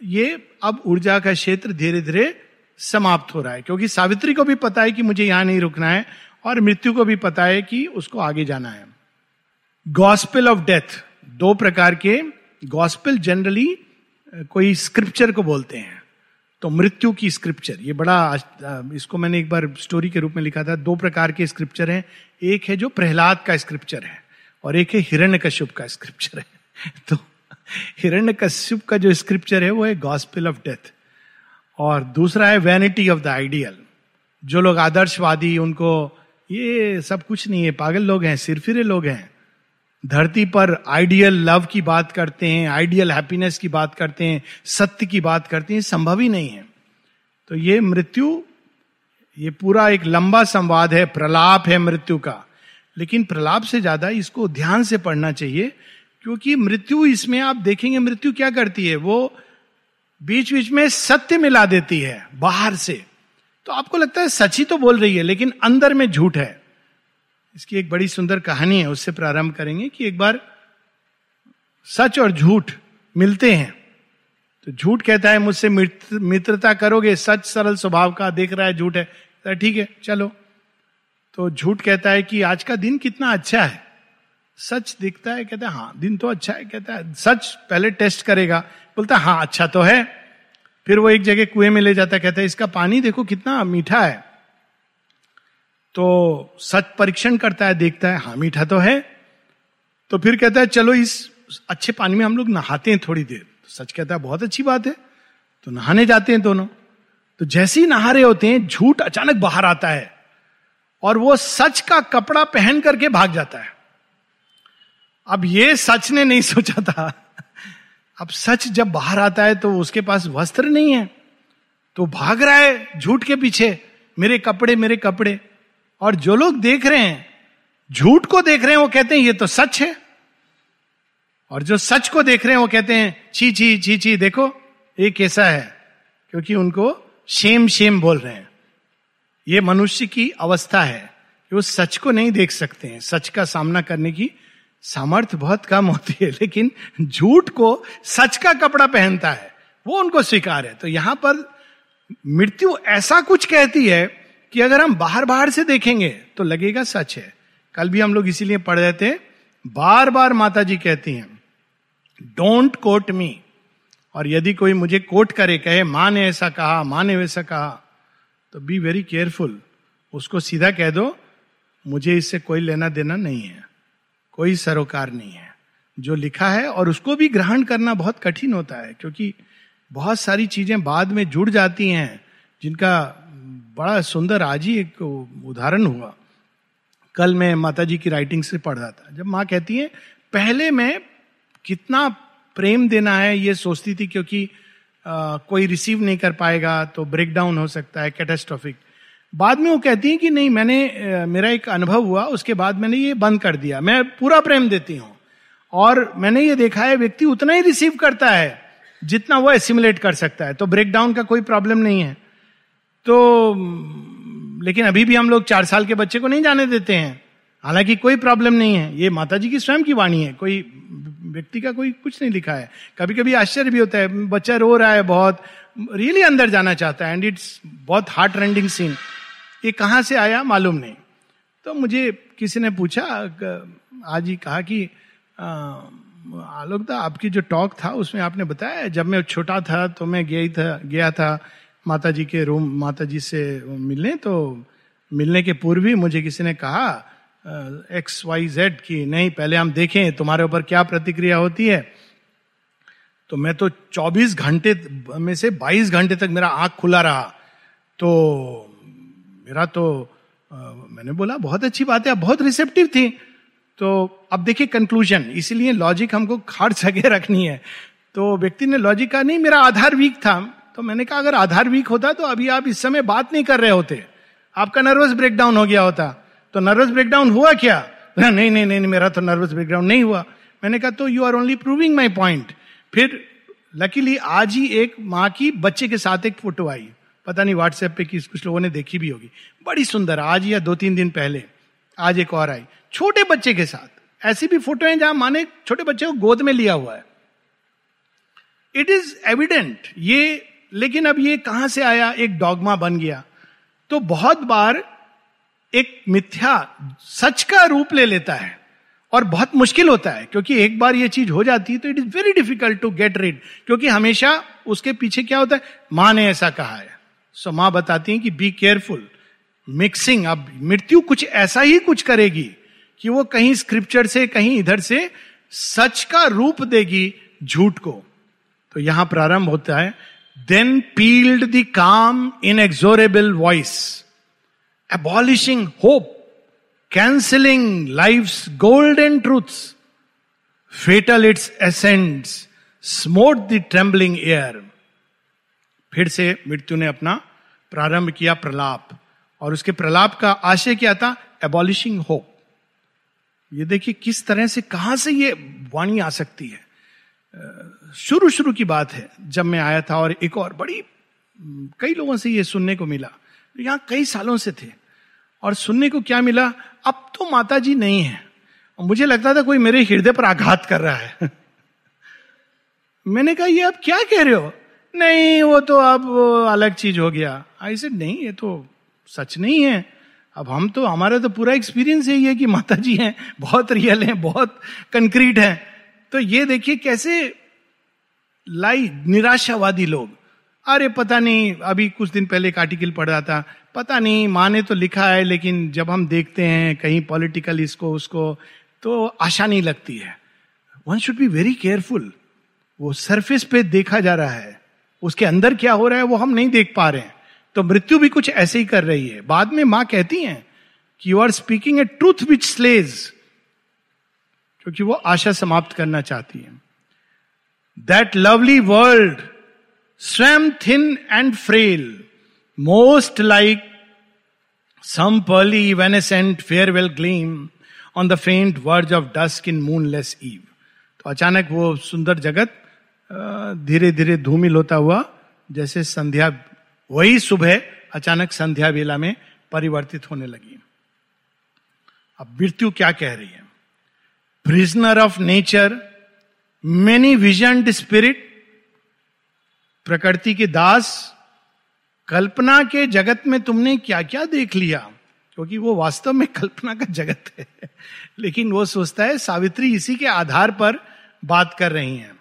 ये अब ऊर्जा का क्षेत्र धीरे धीरे समाप्त हो रहा है। क्योंकि सावित्री को भी पता है कि मुझे यहाँ नहीं रुकना है, और मृत्यु को भी पता है कि उसको आगे जाना है। गॉस्पेल ऑफ़ डेथ दो प्रकार के गॉस्पेल जनरली कोई स्क्रिप्चर को बोलते हैं। तो मृत्यु की स्क्रिप्चर ये बड़ा इसको मैंने एक बार स्टोरी के रूप में लिखा था। दो प्रकार के स्क्रिप्चर हैं। एक है जो प्रहलाद का स्क्रिप्चर है, और एक है हिरण्य कश्यप का स्क्रिप्चर है। तो हिरण्य कश्यप का जो स्क्रिप्चर है, वो है गॉस्पेल ऑफ़ डेथ और दूसरा है वैनिटी ऑफ़ द आइडियल जो लोग आदर्शवादी, उनको, ये सब कुछ नहीं है। पागल लोग हैं, सिरफिरे लोग हैं। धरती पर आइडियल लव की बात करते हैं आइडियल हैप्पीनेस की बात करते हैं, सत्य की बात करते हैं संभव ही नहीं है। तो ये मृत्यु, ये पूरा एक लंबा संवाद है, प्रलाप है मृत्यु का। लेकिन प्रलाप से ज़्यादा इसको ध्यान से पढ़ना चाहिए, क्योंकि मृत्यु इसमें आप देखेंगे, मृत्यु क्या करती है? वो बीच बीच में सत्य मिला देती है, बाहर से। तो आपको लगता है सच ही तो बोल रही है, लेकिन अंदर में झूठ है। इसकी एक बड़ी सुंदर कहानी है, उससे प्रारंभ करेंगे कि एक बार सच और झूठ मिलते हैं। तो झूठ कहता है, मुझसे मित्रता करोगे, सच सरल स्वभाव का देख रहा है, झूठ है। ठीक है, चलो। तो झूठ कहता है कि, आज का दिन कितना अच्छा है। सच दिखता है, कहता है हाँ दिन तो अच्छा है। कहता है, सच पहले टेस्ट करेगा। बोलता हाँ अच्छा तो है। फिर वो एक जगह कुएँ में ले जाता है, कहता है, इसका पानी देखो कितना मीठा है। तो सच परीक्षण करता है, देखता है हाँ मीठा तो है। तो फिर कहता है, चलो इस अच्छे पानी में हम लोग नहाते हैं थोड़ी देर। तो सच कहता है, बहुत अच्छी बात है। तो नहाने जाते हैं दोनों। तो जैसे ही नहा रहे होते हैं, झूठ अचानक बाहर आता है और वो सच का कपड़ा पहन करके भाग जाता है। अब ये सच ने नहीं सोचा था। अब सच जब बाहर आता है तो उसके पास वस्त्र नहीं है। तो भाग रहा है झूठ के पीछे, मेरे कपड़े मेरे कपड़े। और जो लोग देख रहे हैं, झूठ को देख रहे हैं, वो कहते हैं, ये तो सच है। और जो सच को देख रहे हैं, वो कहते हैं, छी छी छी छी, देखो, ये कैसा है? क्योंकि उनको शेम शेम बोल रहे हैं। ये मनुष्य की अवस्था है कि वो सच को नहीं देख सकते हैं। सच का सामना करने की सामर्थ्य बहुत कम होती है, लेकिन झूठ को सच का कपड़ा पहनता है, वो उनको स्वीकार है। तो यहाँ पर मृत्यु ऐसा कुछ कहती है कि अगर हम बाहर बाहर से देखेंगे तो लगेगा सच है। कल भी हम लोग इसीलिए पढ़ रहे थे, बार बार माता जी कहती हैं डोंट कोट मी और यदि कोई मुझे कोट करे, कहे, माँ ने ऐसा कहा, माँ ने वैसा कहा तो बी वेरी केयरफुल उसको सीधा कह दो, मुझे इससे कोई लेना देना नहीं है। कोई सरोकार नहीं है। जो लिखा है और उसको भी ग्रहण करना बहुत कठिन होता है, क्योंकि बहुत सारी चीज़ें बाद में जुड़ जाती हैं, जिनका बड़ा सुंदर आज ही एक उदाहरण हुआ। कल मैं माता जी की राइटिंग से पढ़ रहा था। जब माँ कहती है पहले मैं कितना प्रेम देना है ये सोचती थी क्योंकि आ, कोई रिसीव नहीं कर पाएगा तो ब्रेकडाउन हो सकता है कैटेस्ट्रॉफिक बाद में वो कहती है कि नहीं मैंने मेरा एक अनुभव हुआ उसके बाद मैंने ये बंद कर दिया। मैं पूरा प्रेम देती हूँ। और मैंने ये देखा है व्यक्ति उतना ही रिसीव करता है जितना वो एसिमुलेट कर सकता है। तो ब्रेकडाउन का कोई प्रॉब्लम नहीं है। तो लेकिन अभी भी हम लोग चार साल के बच्चे को नहीं जाने देते हैं। हालाँकि कोई प्रॉब्लम नहीं है। ये माता जी की स्वयं की वाणी है। कोई व्यक्ति का कोई कुछ नहीं लिखा है। कभी कभी आश्चर्य भी होता है। बच्चा रो रहा है बहुत। रियली really अंदर जाना चाहता है। एंड इट्स बहुत हार्ट रेंडिंग सीन ये कहाँ से आया मालूम नहीं। तो मुझे किसी ने पूछा आज ही कहा कि आलोक दा, आपकी जो टॉक था, उसमें आपने बताया, जब मैं छोटा था तो मैं गया था गया था माता जी के रूम माता जी से मिलने तो मिलने के पूर्व ही मुझे किसी ने कहा एक्स वाई जेड की नहीं पहले हम देखें तुम्हारे ऊपर क्या प्रतिक्रिया होती है? तो मैं तो 24 घंटे में से 22 घंटे तक मेरा आँख खुला रहा। तो मेरा तो आ, मैंने बोला बहुत अच्छी बात है बहुत रिसेप्टिव थी। तो अब देखिए कंक्लूजन इसीलिए लॉजिक हमको खाड़ सके रखनी है। तो व्यक्ति ने लॉजिक कहा नहीं मेरा आधार वीक था। तो मैंने कहा, अगर आधार वीक होता तो अभी आप इस समय बात नहीं कर रहे होते। आपका नर्वस ब्रेकडाउन हो गया होता। तो नर्वस ब्रेकडाउन हुआ क्या? नहीं नहीं नहीं नहीं, मेरा तो नर्वस ब्रेकडाउन नहीं हुआ। मैंने कहा तो you are only proving my point फिर लकीली आज ही एक माँ की बच्चे के साथ एक फ़ोटो आई। पता नहीं व्हाट्सएप पे किस, कुछ लोगों ने देखी भी होगी। बड़ी सुंदर, आज या दो तीन दिन पहले, आज एक और आई। छोटे बच्चे के साथ। ऐसी भी फ़ोटो है जहाँ माने छोटे बच्चे को गोद में लिया हुआ है। इट इज़ एविडेंट ये लेकिन अब ये कहाँ से आया? एक डॉगमा बन गया। तो बहुत बार एक मिथ्या सच का रूप ले लेता है और बहुत मुश्किल होता है, क्योंकि एक बार ये चीज़ हो जाती है तो it is very difficult to get rid क्योंकि हमेशा उसके पीछे क्या होता है? माँ ने ऐसा कहा है। सो माँ बताती है कि बी केयरफुल मिक्सिंग अब मृत्यु कुछ ऐसा ही कुछ करेगी कि वो कहीं स्क्रिप्चर से, कहीं इधर से सच का रूप देगी झूठ को। तो यहाँ प्रारंभ होता है pealed the calm inexorable voice abolishing hope cancelling life golden truths fatal its accents smote the trembling air फिर से मृत्यु ने अपना प्रारंभ किया प्रलाप। और उसके प्रलाप का आशय क्या था? एबॉलिशिंग होप ये देखिए किस तरह से कहाँ से ये वाणी आ सकती है? शुरू शुरू की बात है, जब मैं आया था और एक और बड़ी, कई लोगों से ये सुनने को मिला। यहाँ कई सालों से थे। और सुनने को क्या मिला? अब तो माता जी नहीं है। मुझे लगता था कोई मेरे हृदय पर आघात कर रहा है। मैंने कहा, ये आप क्या कह रहे हो? नहीं, वो तो अब अलग चीज़ हो गया। आई से नहीं, ये तो सच नहीं है। अब हम तो हमारा तो पूरा एक्सपीरियंस यही है कि माता जी हैं, बहुत रियल हैं, बहुत कंक्रीट हैं। तो ये देखिए कैसे लाई निराशावादी लोग। अरे पता नहीं, अभी कुछ दिन पहले एक आर्टिकल पढ़ रहा था। पता नहीं, माँ ने तो लिखा है, लेकिन जब हम देखते हैं कहीं पॉलिटिकल इसको, उसको तो आशा नहीं लगती है। One should be very careful वो सरफेस पे देखा जा रहा है। उसके अंदर क्या हो रहा है, वो हम नहीं देख पा रहे हैं। तो मृत्यु भी कुछ ऐसे ही कर रही है। बाद में माँ कहती हैं कि you are speaking a truth which slays क्योंकि वो आशा समाप्त करना चाहती है। दैट लवली वर्ल्ड स्वयं thin and frail most like some pearly evanescent farewell gleam on the faint verge of dusk in moonless eve तो अचानक वो सुंदर जगत धीरे धीरे धूमिल होता हुआ, जैसे संध्या, वही सुबह अचानक संध्या वेला में परिवर्तित होने लगी। अब मृत्यु क्या कह रही है? Prisoner of nature many vision spirit प्रकृति के दास कल्पना के जगत में तुमने क्या क्या देख लिया क्योंकि वो वास्तव में कल्पना का जगत है लेकिन वो सोचता है सावित्री इसी के आधार पर बात कर रही हैं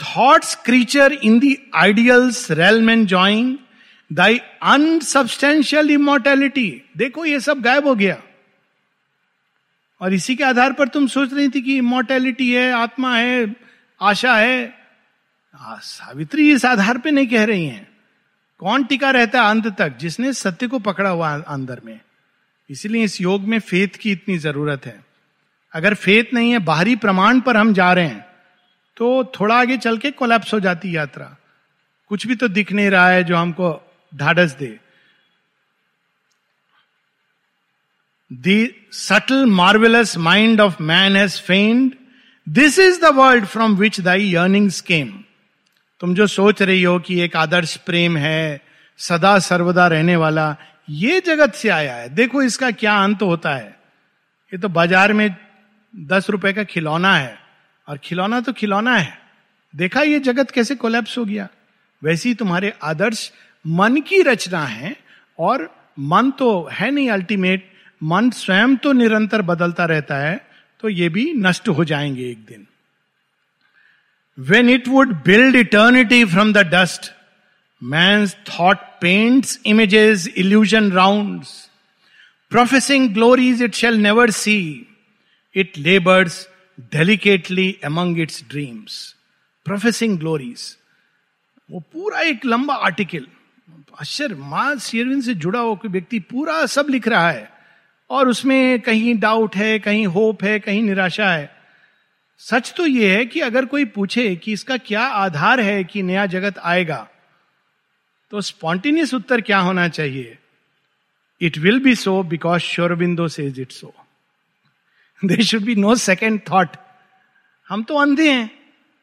thought's creature in the ideal's realm and joying thy unsubstantial immortality देखो ये सब गायब हो गया और इसी के आधार पर तुम सोच रही थी कि इमोर्टेलिटी है आत्मा है आशा है। आ, सावित्री इस आधार पे नहीं कह रही हैं। कौन टिका रहता है अंत तक? जिसने सत्य को पकड़ा हुआ अंदर में। इसीलिए इस योग में फेथ की इतनी ज़रूरत है। अगर फेथ नहीं है बाहरी प्रमाण पर हम जा रहे हैं तो थोड़ा आगे चल के कोलैप्स हो जाती यात्रा। कुछ भी तो दिख नहीं रहा है जो हमको ढाढ़स दे। Subtle marvellous mind of man has feigned this is the world from which thy yearnings came तुम जो सोच रही हो कि एक आदर्श प्रेम है, सदा सर्वदा रहने वाला, ये जगत से आया है। देखो इसका क्या अंत होता है। ये तो बाज़ार में दस रुपए का खिलौना है, और खिलौना तो खिलौना है। देखा ये जगत कैसे कोलैप्स हो गया। वैसी तुम्हारे आदर्श मन की रचना है, और मन तो है नहीं अल्टीमेट मन स्वयं तो निरंतर बदलता रहता है तो ये भी नष्ट हो जाएँगे एक दिन। When it would build eternity from the dust man's thought paints images illusion round professing glories it shall never see it labours delicately among its dreams professing glories वो पूरा एक लंबा आर्टिकल आश्चर्य माँ शेरविन से जुड़ा हुआ कोई व्यक्ति पूरा सब लिख रहा है। और उसमें कहीं डाउट है, कहीं होप है, कहीं निराशा है। सच तो यह है कि अगर कोई पूछे कि इसका क्या आधार है कि नया जगत आएगा तो स्पॉन्टेनियस उत्तर क्या होना चाहिए? It will be so because Sri Aurobindo says it so there should be no second thought हम तो अंधे हैं।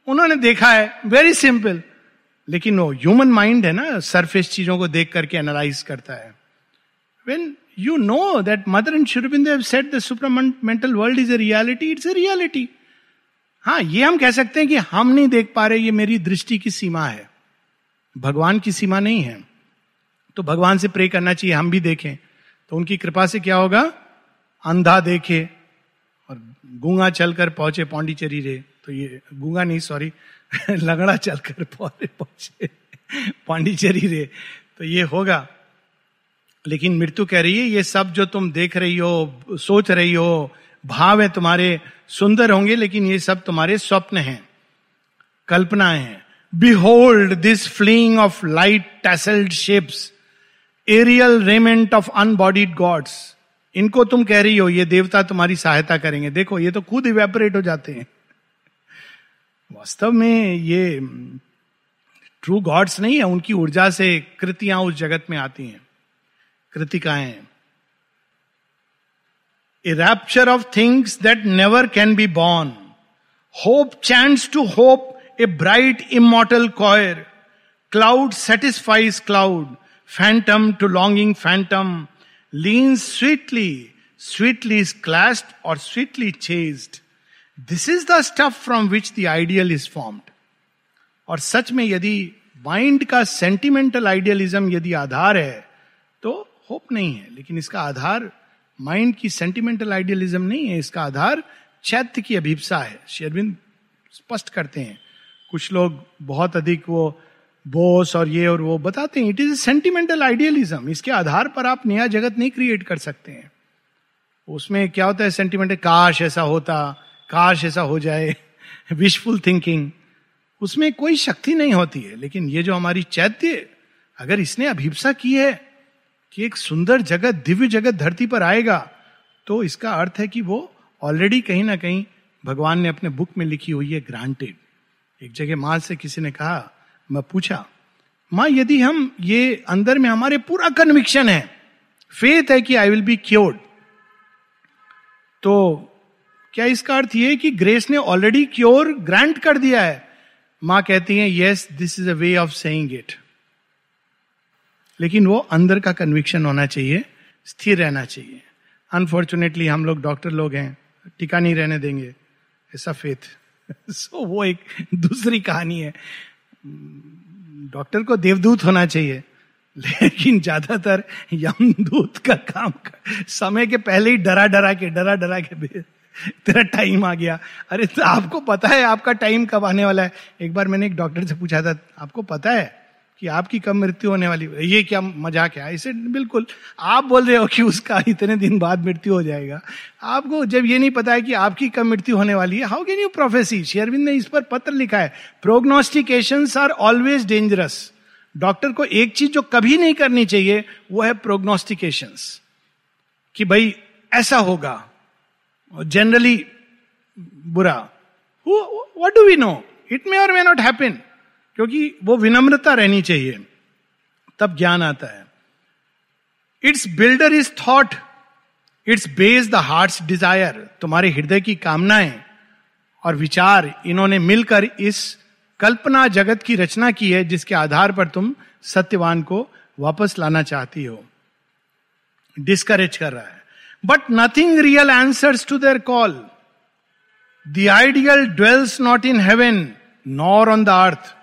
उन्होंने देखा है। वेरी सिंपल लेकिन वो ह्यूमन माइंड है ना सरफेस चीज़ों को देख करके एनालाइज करता है। When you know that Mother and Sri Aurobindo said the supramental world is a reality it's a reality हाँ ये हम कह सकते हैं कि हम नहीं देख पा रहे, ये मेरी दृष्टि की सीमा है। भगवान की सीमा नहीं है। तो भगवान से प्रे करना चाहिए, हम भी देखें। तो उनकी कृपा से क्या होगा? अंधा देखे और गूँगा चलकर पहुँचे, पौंडीचेरी रे। तो ये गूँगा नहीं सॉरी लगड़ा चलकर पहुँचे, पांडिचेरी रे। तो ये होगा। लेकिन मृत्यु कह रही है, ये सब जो तुम देख रही हो, सोच रही हो, भाव है तुम्हारे, सुंदर होंगे, लेकिन ये सब तुम्हारे स्वप्न हैं, कल्पनाएँ हैं। Behold this fling of light tasselled shapes aerial raiment of unbodied gods इनको तुम कह रही हो, ये देवता तुम्हारी सहायता करेंगे। देखो, ये तो खुद इवेपोरेट हो जाते हैं। वास्तव में ये ट्रू गॉड्स नहीं है, उनकी ऊर्जा से कृतियाँ उस जगत में आती हैं। कृतिकाएँ। A rapture of things that never can be born hope chants to hope a bright immortal choir cloud satisfies cloud phantom to longing phantom lean sweetly sweetly is clasped और sweetly chased this is the stuff from which the ideal is formed और सच में यदि mind का sentimental idealism यदि आधार है hope नहीं है, लेकिन इसका आधार माइंड की सेंटिमेंटल आइडियलिज्म नहीं है, इसका आधार चैत्य की अभिप्सा है। शेरविंद स्पष्ट करते हैं, कुछ लोग बहुत अधिक वो बोस और ये और वो बताते हैं इट इज़ सेंटिमेंटल आइडियलिज्म इसके आधार पर आप नया जगत नहीं क्रिएट कर सकते हैं। उसमें क्या होता है सेंटिमेंटल काश ऐसा होता, काश ऐसा हो जाए विशफुल थिंकिंग उसमें कोई शक्ति नहीं होती है, लेकिन ये जो हमारी चैत्य, अगर इसने अभिप्सा की है कि एक सुंदर जगत, दिव्य जगत धरती पर आएगा तो इसका अर्थ है कि वो ऑलरेडी कहीं ना कहीं भगवान ने अपने बुक में लिखी हुई है ग्रांटेड एक जगह माँ से किसी ने कहा, मैं पूछा, माँ, यदि हम ये अंदर में हमारे पूरा कन्विक्शन है फेथ है कि आई विल बी क्योर्ड तो क्या इसका अर्थ ये कि ग्रेस ने ऑलरेडी क्योर ग्रांट कर दिया है? माँ कहती है yes this is a way of saying it लेकिन वो अंदर का कन्विक्शन होना चाहिए स्थिर रहना चाहिए। अनफॉर्चुनेटली हम लोग डॉक्टर लोग हैं टिका नहीं रहने देंगे। ऐसा फेथ सो वो एक दूसरी कहानी है। डॉक्टर को देवदूत होना चाहिए लेकिन ज़्यादातर यमदूत का काम कर, समय के पहले ही डरा डरा के डरा डरा के तेरा टाइम आ गया। अरे तो आपको पता है आपका टाइम कब आने वाला है? एक बार मैंने एक डॉक्टर से पूछा था आपको पता है? कि आपकी कब मृत्यु होने वाली ये क्या मज़ाक है? इसे बिल्कुल, आप बोल रहे हो कि उसका इतने दिन बाद मृत्यु हो जाएगा। आपको जब ये नहीं पता है कि आपकी कब मृत्यु होने वाली है हाउ कैन यू प्रोफेसी शेयरविंद ने इस पर पत्र लिखा है। Prognostication are always dangerous doctor को एक चीज़ जो कभी नहीं करनी चाहिए, वो है प्रोग्नोस्टिकेशन कि भाई, ऐसा होगा जनरली बुरा। What do we know it may or may not happen क्योंकि वो विनम्रता रहनी चाहिए। तब ज्ञान आता है। Its builder is thought its base the heart desire तुम्हारे हृदय की कामनाएँ और विचार इन्होंने मिलकर इस कल्पना जगत की रचना की है, जिसके आधार पर तुम सत्यवान को वापस लाना चाहती हो। डिस्करेज कर रहा है। But nothing real answers to their call the ideal dwells not in heaven nor on the earth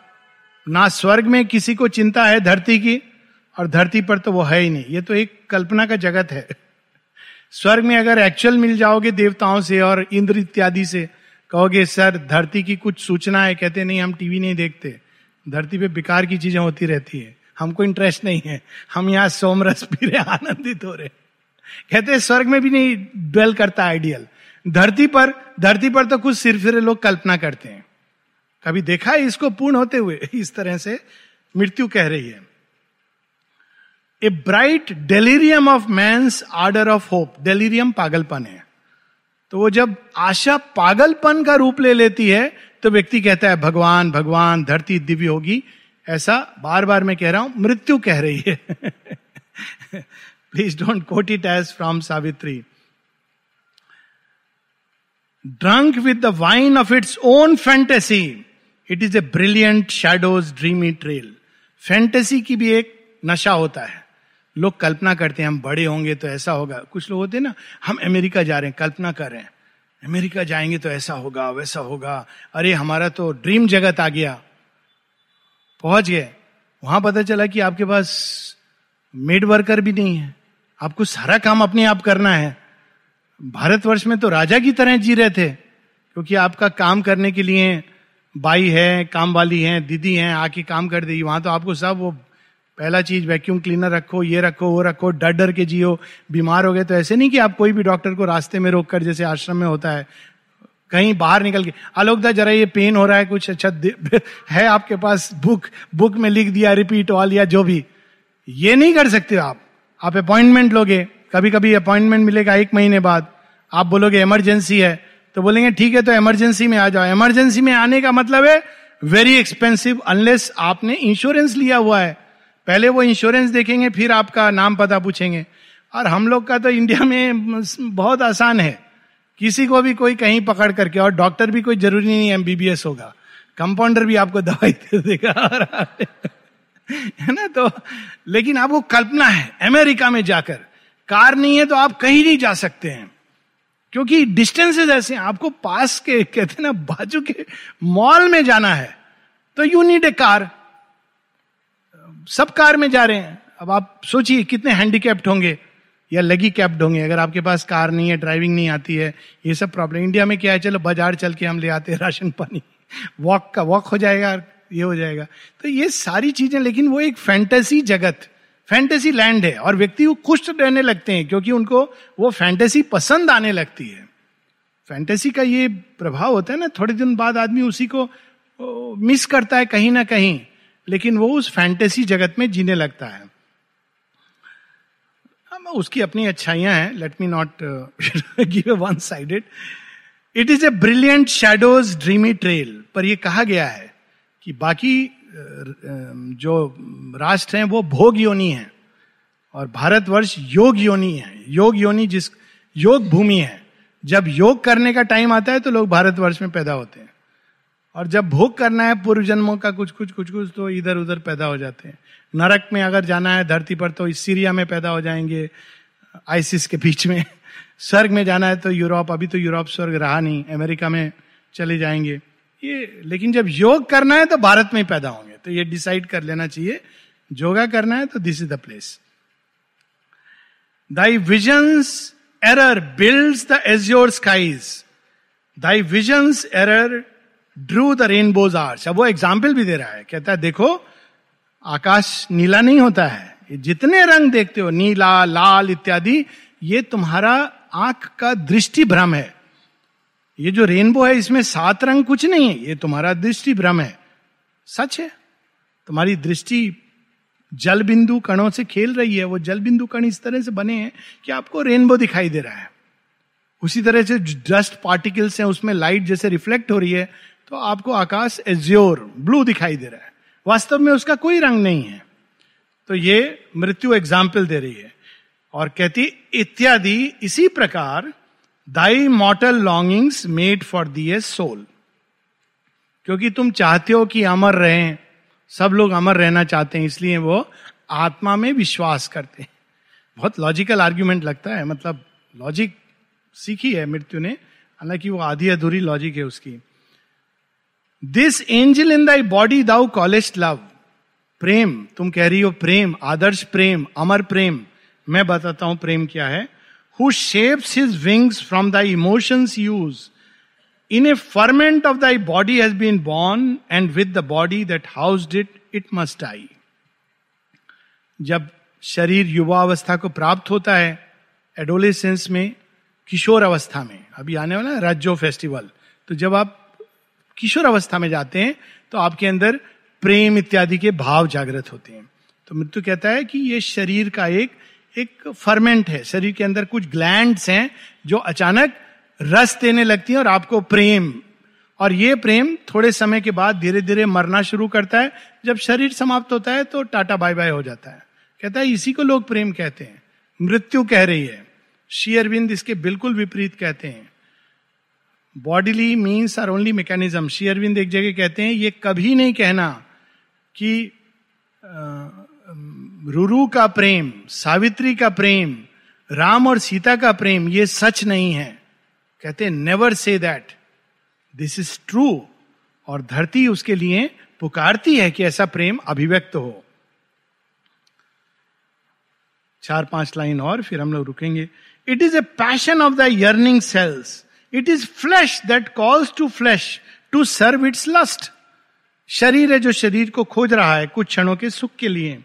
ना स्वर्ग में किसी को चिंता है धरती की, और धरती पर तो वो है ही नहीं। ये तो एक कल्पना का जगत है। स्वर्ग में अगर एक्चुअल मिल जाओगे देवताओं से और इंद्र इत्यादि से, कहोगे, सर, धरती की कुछ सूचना है, कहते, नहीं, हम टीवी नहीं देखते। धरती पे बेकार की चीज़ें होती रहती है। हमको इंटरेस्ट नहीं है। हम यहाँ सोमरस पी रहे आनंदित हो रहे कहते, स्वर्ग में भी नहीं ड्वेल करता आइडियल धरती पर धरती पर तो कुछ सिर फिर लोग कल्पना करते हैं। कभी देखा है इसको पूर्ण होते हुए? इस तरह से मृत्यु कह रही है। A bright delirium of man's ardour of hope delirium पागलपन है। तो वो जब आशा पागलपन का रूप ले लेती है तो व्यक्ति कहता है, भगवान भगवान, धरती दिव्य होगी। ऐसा बार बार मैं कह रहा हूँ, मृत्यु कह रही है। Please don't quote it as from Savitri drunk with the wine of its own fantasy it is a brilliant shadow's dreamy trail fantasy की भी एक नशा होता है। लोग कल्पना करते हैं, हम बड़े होंगे तो ऐसा होगा। कुछ लोग होते हैं ना, हम अमेरिका जा रहे हैं, कल्पना कर रहे हैं। अमेरिका जाएँगे तो ऐसा होगा, वैसा होगा। अरे, हमारा तो ड्रीम जगत आ गया। पहुँच गए। वहाँ पता चला कि आपके पास मेड वर्कर भी नहीं है। आपको सारा काम अपने आप करना है। भारतवर्ष में तो राजा की तरह जी रहे थे, क्योंकि आपका काम करने के लिए बाई है, काम वाली है, दीदी है, आके काम कर देगी। वहाँ तो आपको सब वो पहला चीज़ वैक्यूम क्लीनर रखो, ये रखो, वो रखो, डर डर के जियो, बीमार हो गए तो ऐसे नहीं कि आप कोई भी डॉक्टर को रास्ते में रोक कर, जैसे आश्रम में होता है, कहीं बाहर निकल के। आलोकदा, जरा ये पेन हो रहा है, कुछ अच्छा है आपके पास बुक बुक में लिख दिया रिपीट ऑल या जो भी। ये नहीं कर सकते आप। आप अपॉइंटमेंट लोगे कभी कभी अपॉइंटमेंट मिलेगा एक महीने बाद। आप बोलोगे इमरजेंसी है। तो बोलेंगे, ठीक है तो इमरजेंसी में आ जाओ. इमरजेंसी में आने का मतलब है वेरी एक्सपेंसिव अनलेस आपने इंश्योरेंस लिया हुआ है। पहले वो इंश्योरेंस देखेंगे, फिर आपका नाम पता पूछेंगे। और हम लोग का तो इंडिया में बहुत आसान है। किसी को भी कोई कहीं पकड़ करके, और डॉक्टर भी कोई ज़रूरी नहीं एमबीबीएस होगा। कंपाउंडर भी आपको दवाई दे देगा। है ना तो लेकिन आपको कल्पना है अमेरिका में जाकर। कार नहीं है तो आप कहीं नहीं जा सकते हैं। क्योंकि डिस्टेंसेज ऐसे हैं। आपको पास के, कहते ना, बाजू के मॉल में जाना है तो यू नीड ए कार सब कार में जा रहे हैं। अब आप सोचिए कितने हैंडीकैप्ड होंगे या लगी कैप्ड होंगे। अगर आपके पास कार नहीं है ड्राइविंग नहीं आती है, ये सब प्रॉब्लम इंडिया में क्या है? चलो, बाज़ार चल के हम ले आते हैं राशन पानी। वॉक का वॉक हो जाएगा, ये हो जाएगा। तो ये सारी चीज़ें, लेकिन वो एक फैंटेसी जगत। फैंटेसी लैंड है और व्यक्ति को खुश रहने लगते हैं क्योंकि उनको वो फैंटेसी पसंद आने लगती है। फैंटेसी का ये प्रभाव होता है ना, थोड़े दिन बाद आदमी उसी को मिस करता है कहीं ना कहीं, लेकिन वो उस फैंटेसी जगत में जीने लगता है। उसकी अपनी अच्छाइयाँ हैं let me not give one sided it is a brilliant shadow's dreamy trail पर यह कहा गया है कि बाकी जो राष्ट्र हैं, वो भोग योनि है। और भारतवर्ष योग योनि है। योग योनि जिस, योग भूमि है। जब योग करने का टाइम आता है तो लोग भारतवर्ष में पैदा होते हैं। और जब भोग करना है, पूर्व जन्मों का कुछ कुछ कुछ कुछ तो इधर उधर पैदा हो जाते हैं। नरक में अगर जाना है, धरती पर तो सीरिया में पैदा हो जाएँगे, आइसिस के बीच में। स्वर्ग में जाना है तो यूरोप, अभी तो यूरोप स्वर्ग रहा नहीं, अमेरिका में चले जाएँगे। ये लेकिन जब योग करना है तो भारत में ही पैदा होंगे। तो ये डिसाइड कर लेना चाहिए। योगा करना है तो this is the place thy vision's error built the azure skies thy vision's error drew the rainbow's arch अब वो एग्ज़ाम्पल भी दे रहा है। कहता है, देखो, आकाश नीला नहीं होता है। जितने रंग देखते हो, नीला, लाल इत्यादि, ये तुम्हारा आँख का दृष्टि भ्रम है। ये जो रेनबो है, इसमें सात रंग कुछ नहीं है। ये तुम्हारा दृष्टि भ्रम है। सच है? तुम्हारी दृष्टि जल बिंदु कणों से खेल रही है। वो जल बिंदु कण इस तरह से बने हैं कि आपको रेनबो दिखाई दे रहा है। उसी तरह से डस्ट पार्टिकल्स हैं, उसमें लाइट जैसे रिफ्लेक्ट हो रही है तो आपको आकाश एज्योर, ब्लू दिखाई दे रहा है। वास्तव में उसका कोई रंग नहीं है। तो ये मृत्यु एग्ज़ाम्पल दे रही है। और कहती, इत्यादि, इसी प्रकार thy mortal longings made for thee a soul क्योंकि तुम चाहते हो कि अमर रहें, सब लोग अमर रहना चाहते हैं, इसलिए वो आत्मा में विश्वास करते हैं। बहुत लॉजिकल आर्ग्यूमेंट लगता है मतलब लॉजिक सीखी है मृत्यु ने, हालाँकि वो आधी अधूरी लॉजिक है उसकी। This angel in thy body thou callest love प्रेम, तुम कह रही हो प्रेम, आदर्श प्रेम, अमर प्रेम। मैं बताता हूँ प्रेम क्या है। Who shapes his wings from the emotions hues in a ferment of thy body has been born and with the body that housed it it must die जब शरीर युवा अवस्था को प्राप्त होता है एडोलेसेंस में, किशोर अवस्था में, अभी आने वाला है, राज्यो फेस्टिवल तो जब आप किशोर अवस्था में जाते हैं तो आपके अंदर प्रेम इत्यादि के भाव जागृत होते हैं। तो मृत्यु कहता है कि ये शरीर का एक एक फर्मेंट है। शरीर के अंदर कुछ ग्लैंड्स हैं जो अचानक रस देने लगती हैं और आपको प्रेम। और ये प्रेम थोड़े समय के बाद धीरे धीरे मरना शुरू करता है। जब शरीर समाप्त होता है तो टाटा बाय बाय हो जाता है। कहता है, इसी को लोग प्रेम कहते हैं। मृत्यु कह रही है। शेयरविंद इसके बिल्कुल विपरीत कहते हैं। Bodily means are only mechanism Sri Aurobindo एक जगह कहते हैं, ये कभी नहीं कहना कि रुरु का प्रेम, सावित्री का प्रेम, राम और सीता का प्रेम, ये सच नहीं है। कहते never say that this is true और धरती उसके लिए पुकारती है कि ऐसा प्रेम अभिव्यक्त हो। चार पाँच लाइन और, फिर हम लोग रुकेंगे। It is a passion of the yearning cells it is flesh that calls to flesh to serve its lust शरीर है जो शरीर को खोज रहा है कुछ क्षणों के सुख के लिए।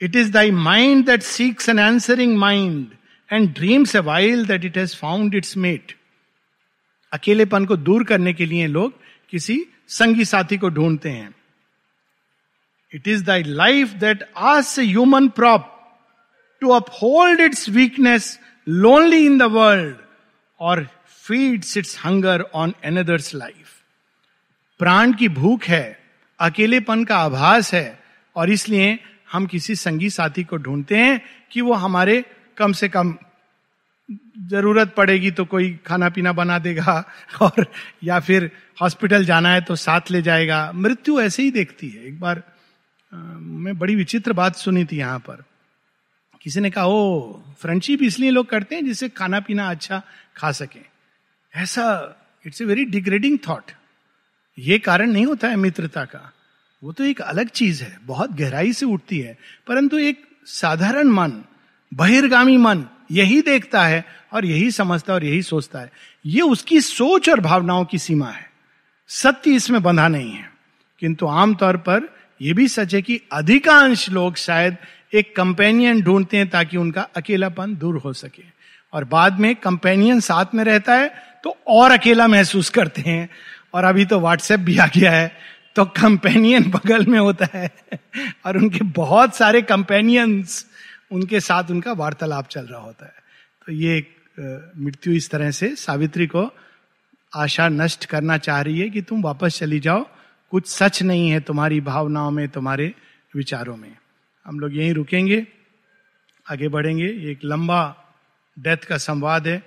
It is thy mind that seeks an answering mind and dreams a while that it has found its mate अकेलेपन को दूर करने के लिए लोग किसी संगी साथी को ढूंढते हैं। It is thy life that us human prop to uphold its weakness lonely in the world और feeds its hunger on another's life प्राण की भूख है, अकेलेपन का आभास है और इसलिए हम किसी संगी साथी को ढूंढते हैं कि वो हमारे कम से कम ज़रूरत पड़ेगी तो कोई खाना पीना बना देगा और या फिर हॉस्पिटल जाना है तो साथ ले जाएगा। मृत्यु ऐसे ही देखती है। एक बार मैं बड़ी विचित्र बात सुनी थी यहाँ पर। किसी ने कहा ओ फ्रेंडशिप इसलिए लोग करते हैं जिससे खाना पीना अच्छा खा सके। ऐसा it's a very degrading thought ये कारण नहीं होता है मित्रता का। वो तो एक अलग चीज़ है, बहुत गहराई से उठती है, परंतु एक साधारण मन, बहिर्गामी मन यही देखता है और यही समझता है और यही सोचता है। ये उसकी सोच और भावनाओं की सीमा है। सत्य इसमें बंधा नहीं है। किंतु आमतौर पर यह भी सच है कि अधिकांश लोग शायद एक कंपेनियन ढूंढते हैं ताकि उनका अकेलापन दूर हो सके। और बाद में कंपेनियन साथ में रहता है तो और अकेला महसूस करते हैं। और अभी तो व्हाट्सएप भी आ गया है। तो कंपेनियन बगल में होता है। और उनके बहुत सारे कंपेनियंस उनके साथ उनका वार्तालाप चल रहा होता है। तो ये मृत्यु इस तरह से सावित्री को आशा नष्ट करना चाह रही है कि तुम वापस चली जाओ। कुछ सच नहीं है तुम्हारी भावनाओं में, तुम्हारे विचारों में। हम लोग यहीं रुकेंगे, आगे बढ़ेंगे। एक लंबा डेथ का संवाद है,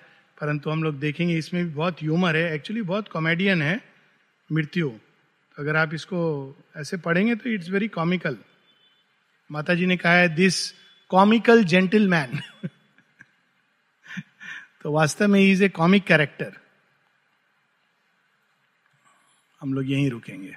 परंतु हम लोग देखेंगे, इसमें भी बहुत ह्यूमर है। एक्चुअली बहुत कॉमेडियन है, मृत्यु। अगर आप इसको ऐसे पढ़ेंगे तो इट्स वेरी कॉमिकल माता जी ने कहा है दिस कॉमिकल जेंटल मैन तो वास्तव में इज़ ए कॉमिक कैरेक्टर हम लोग यहीं रुकेंगे।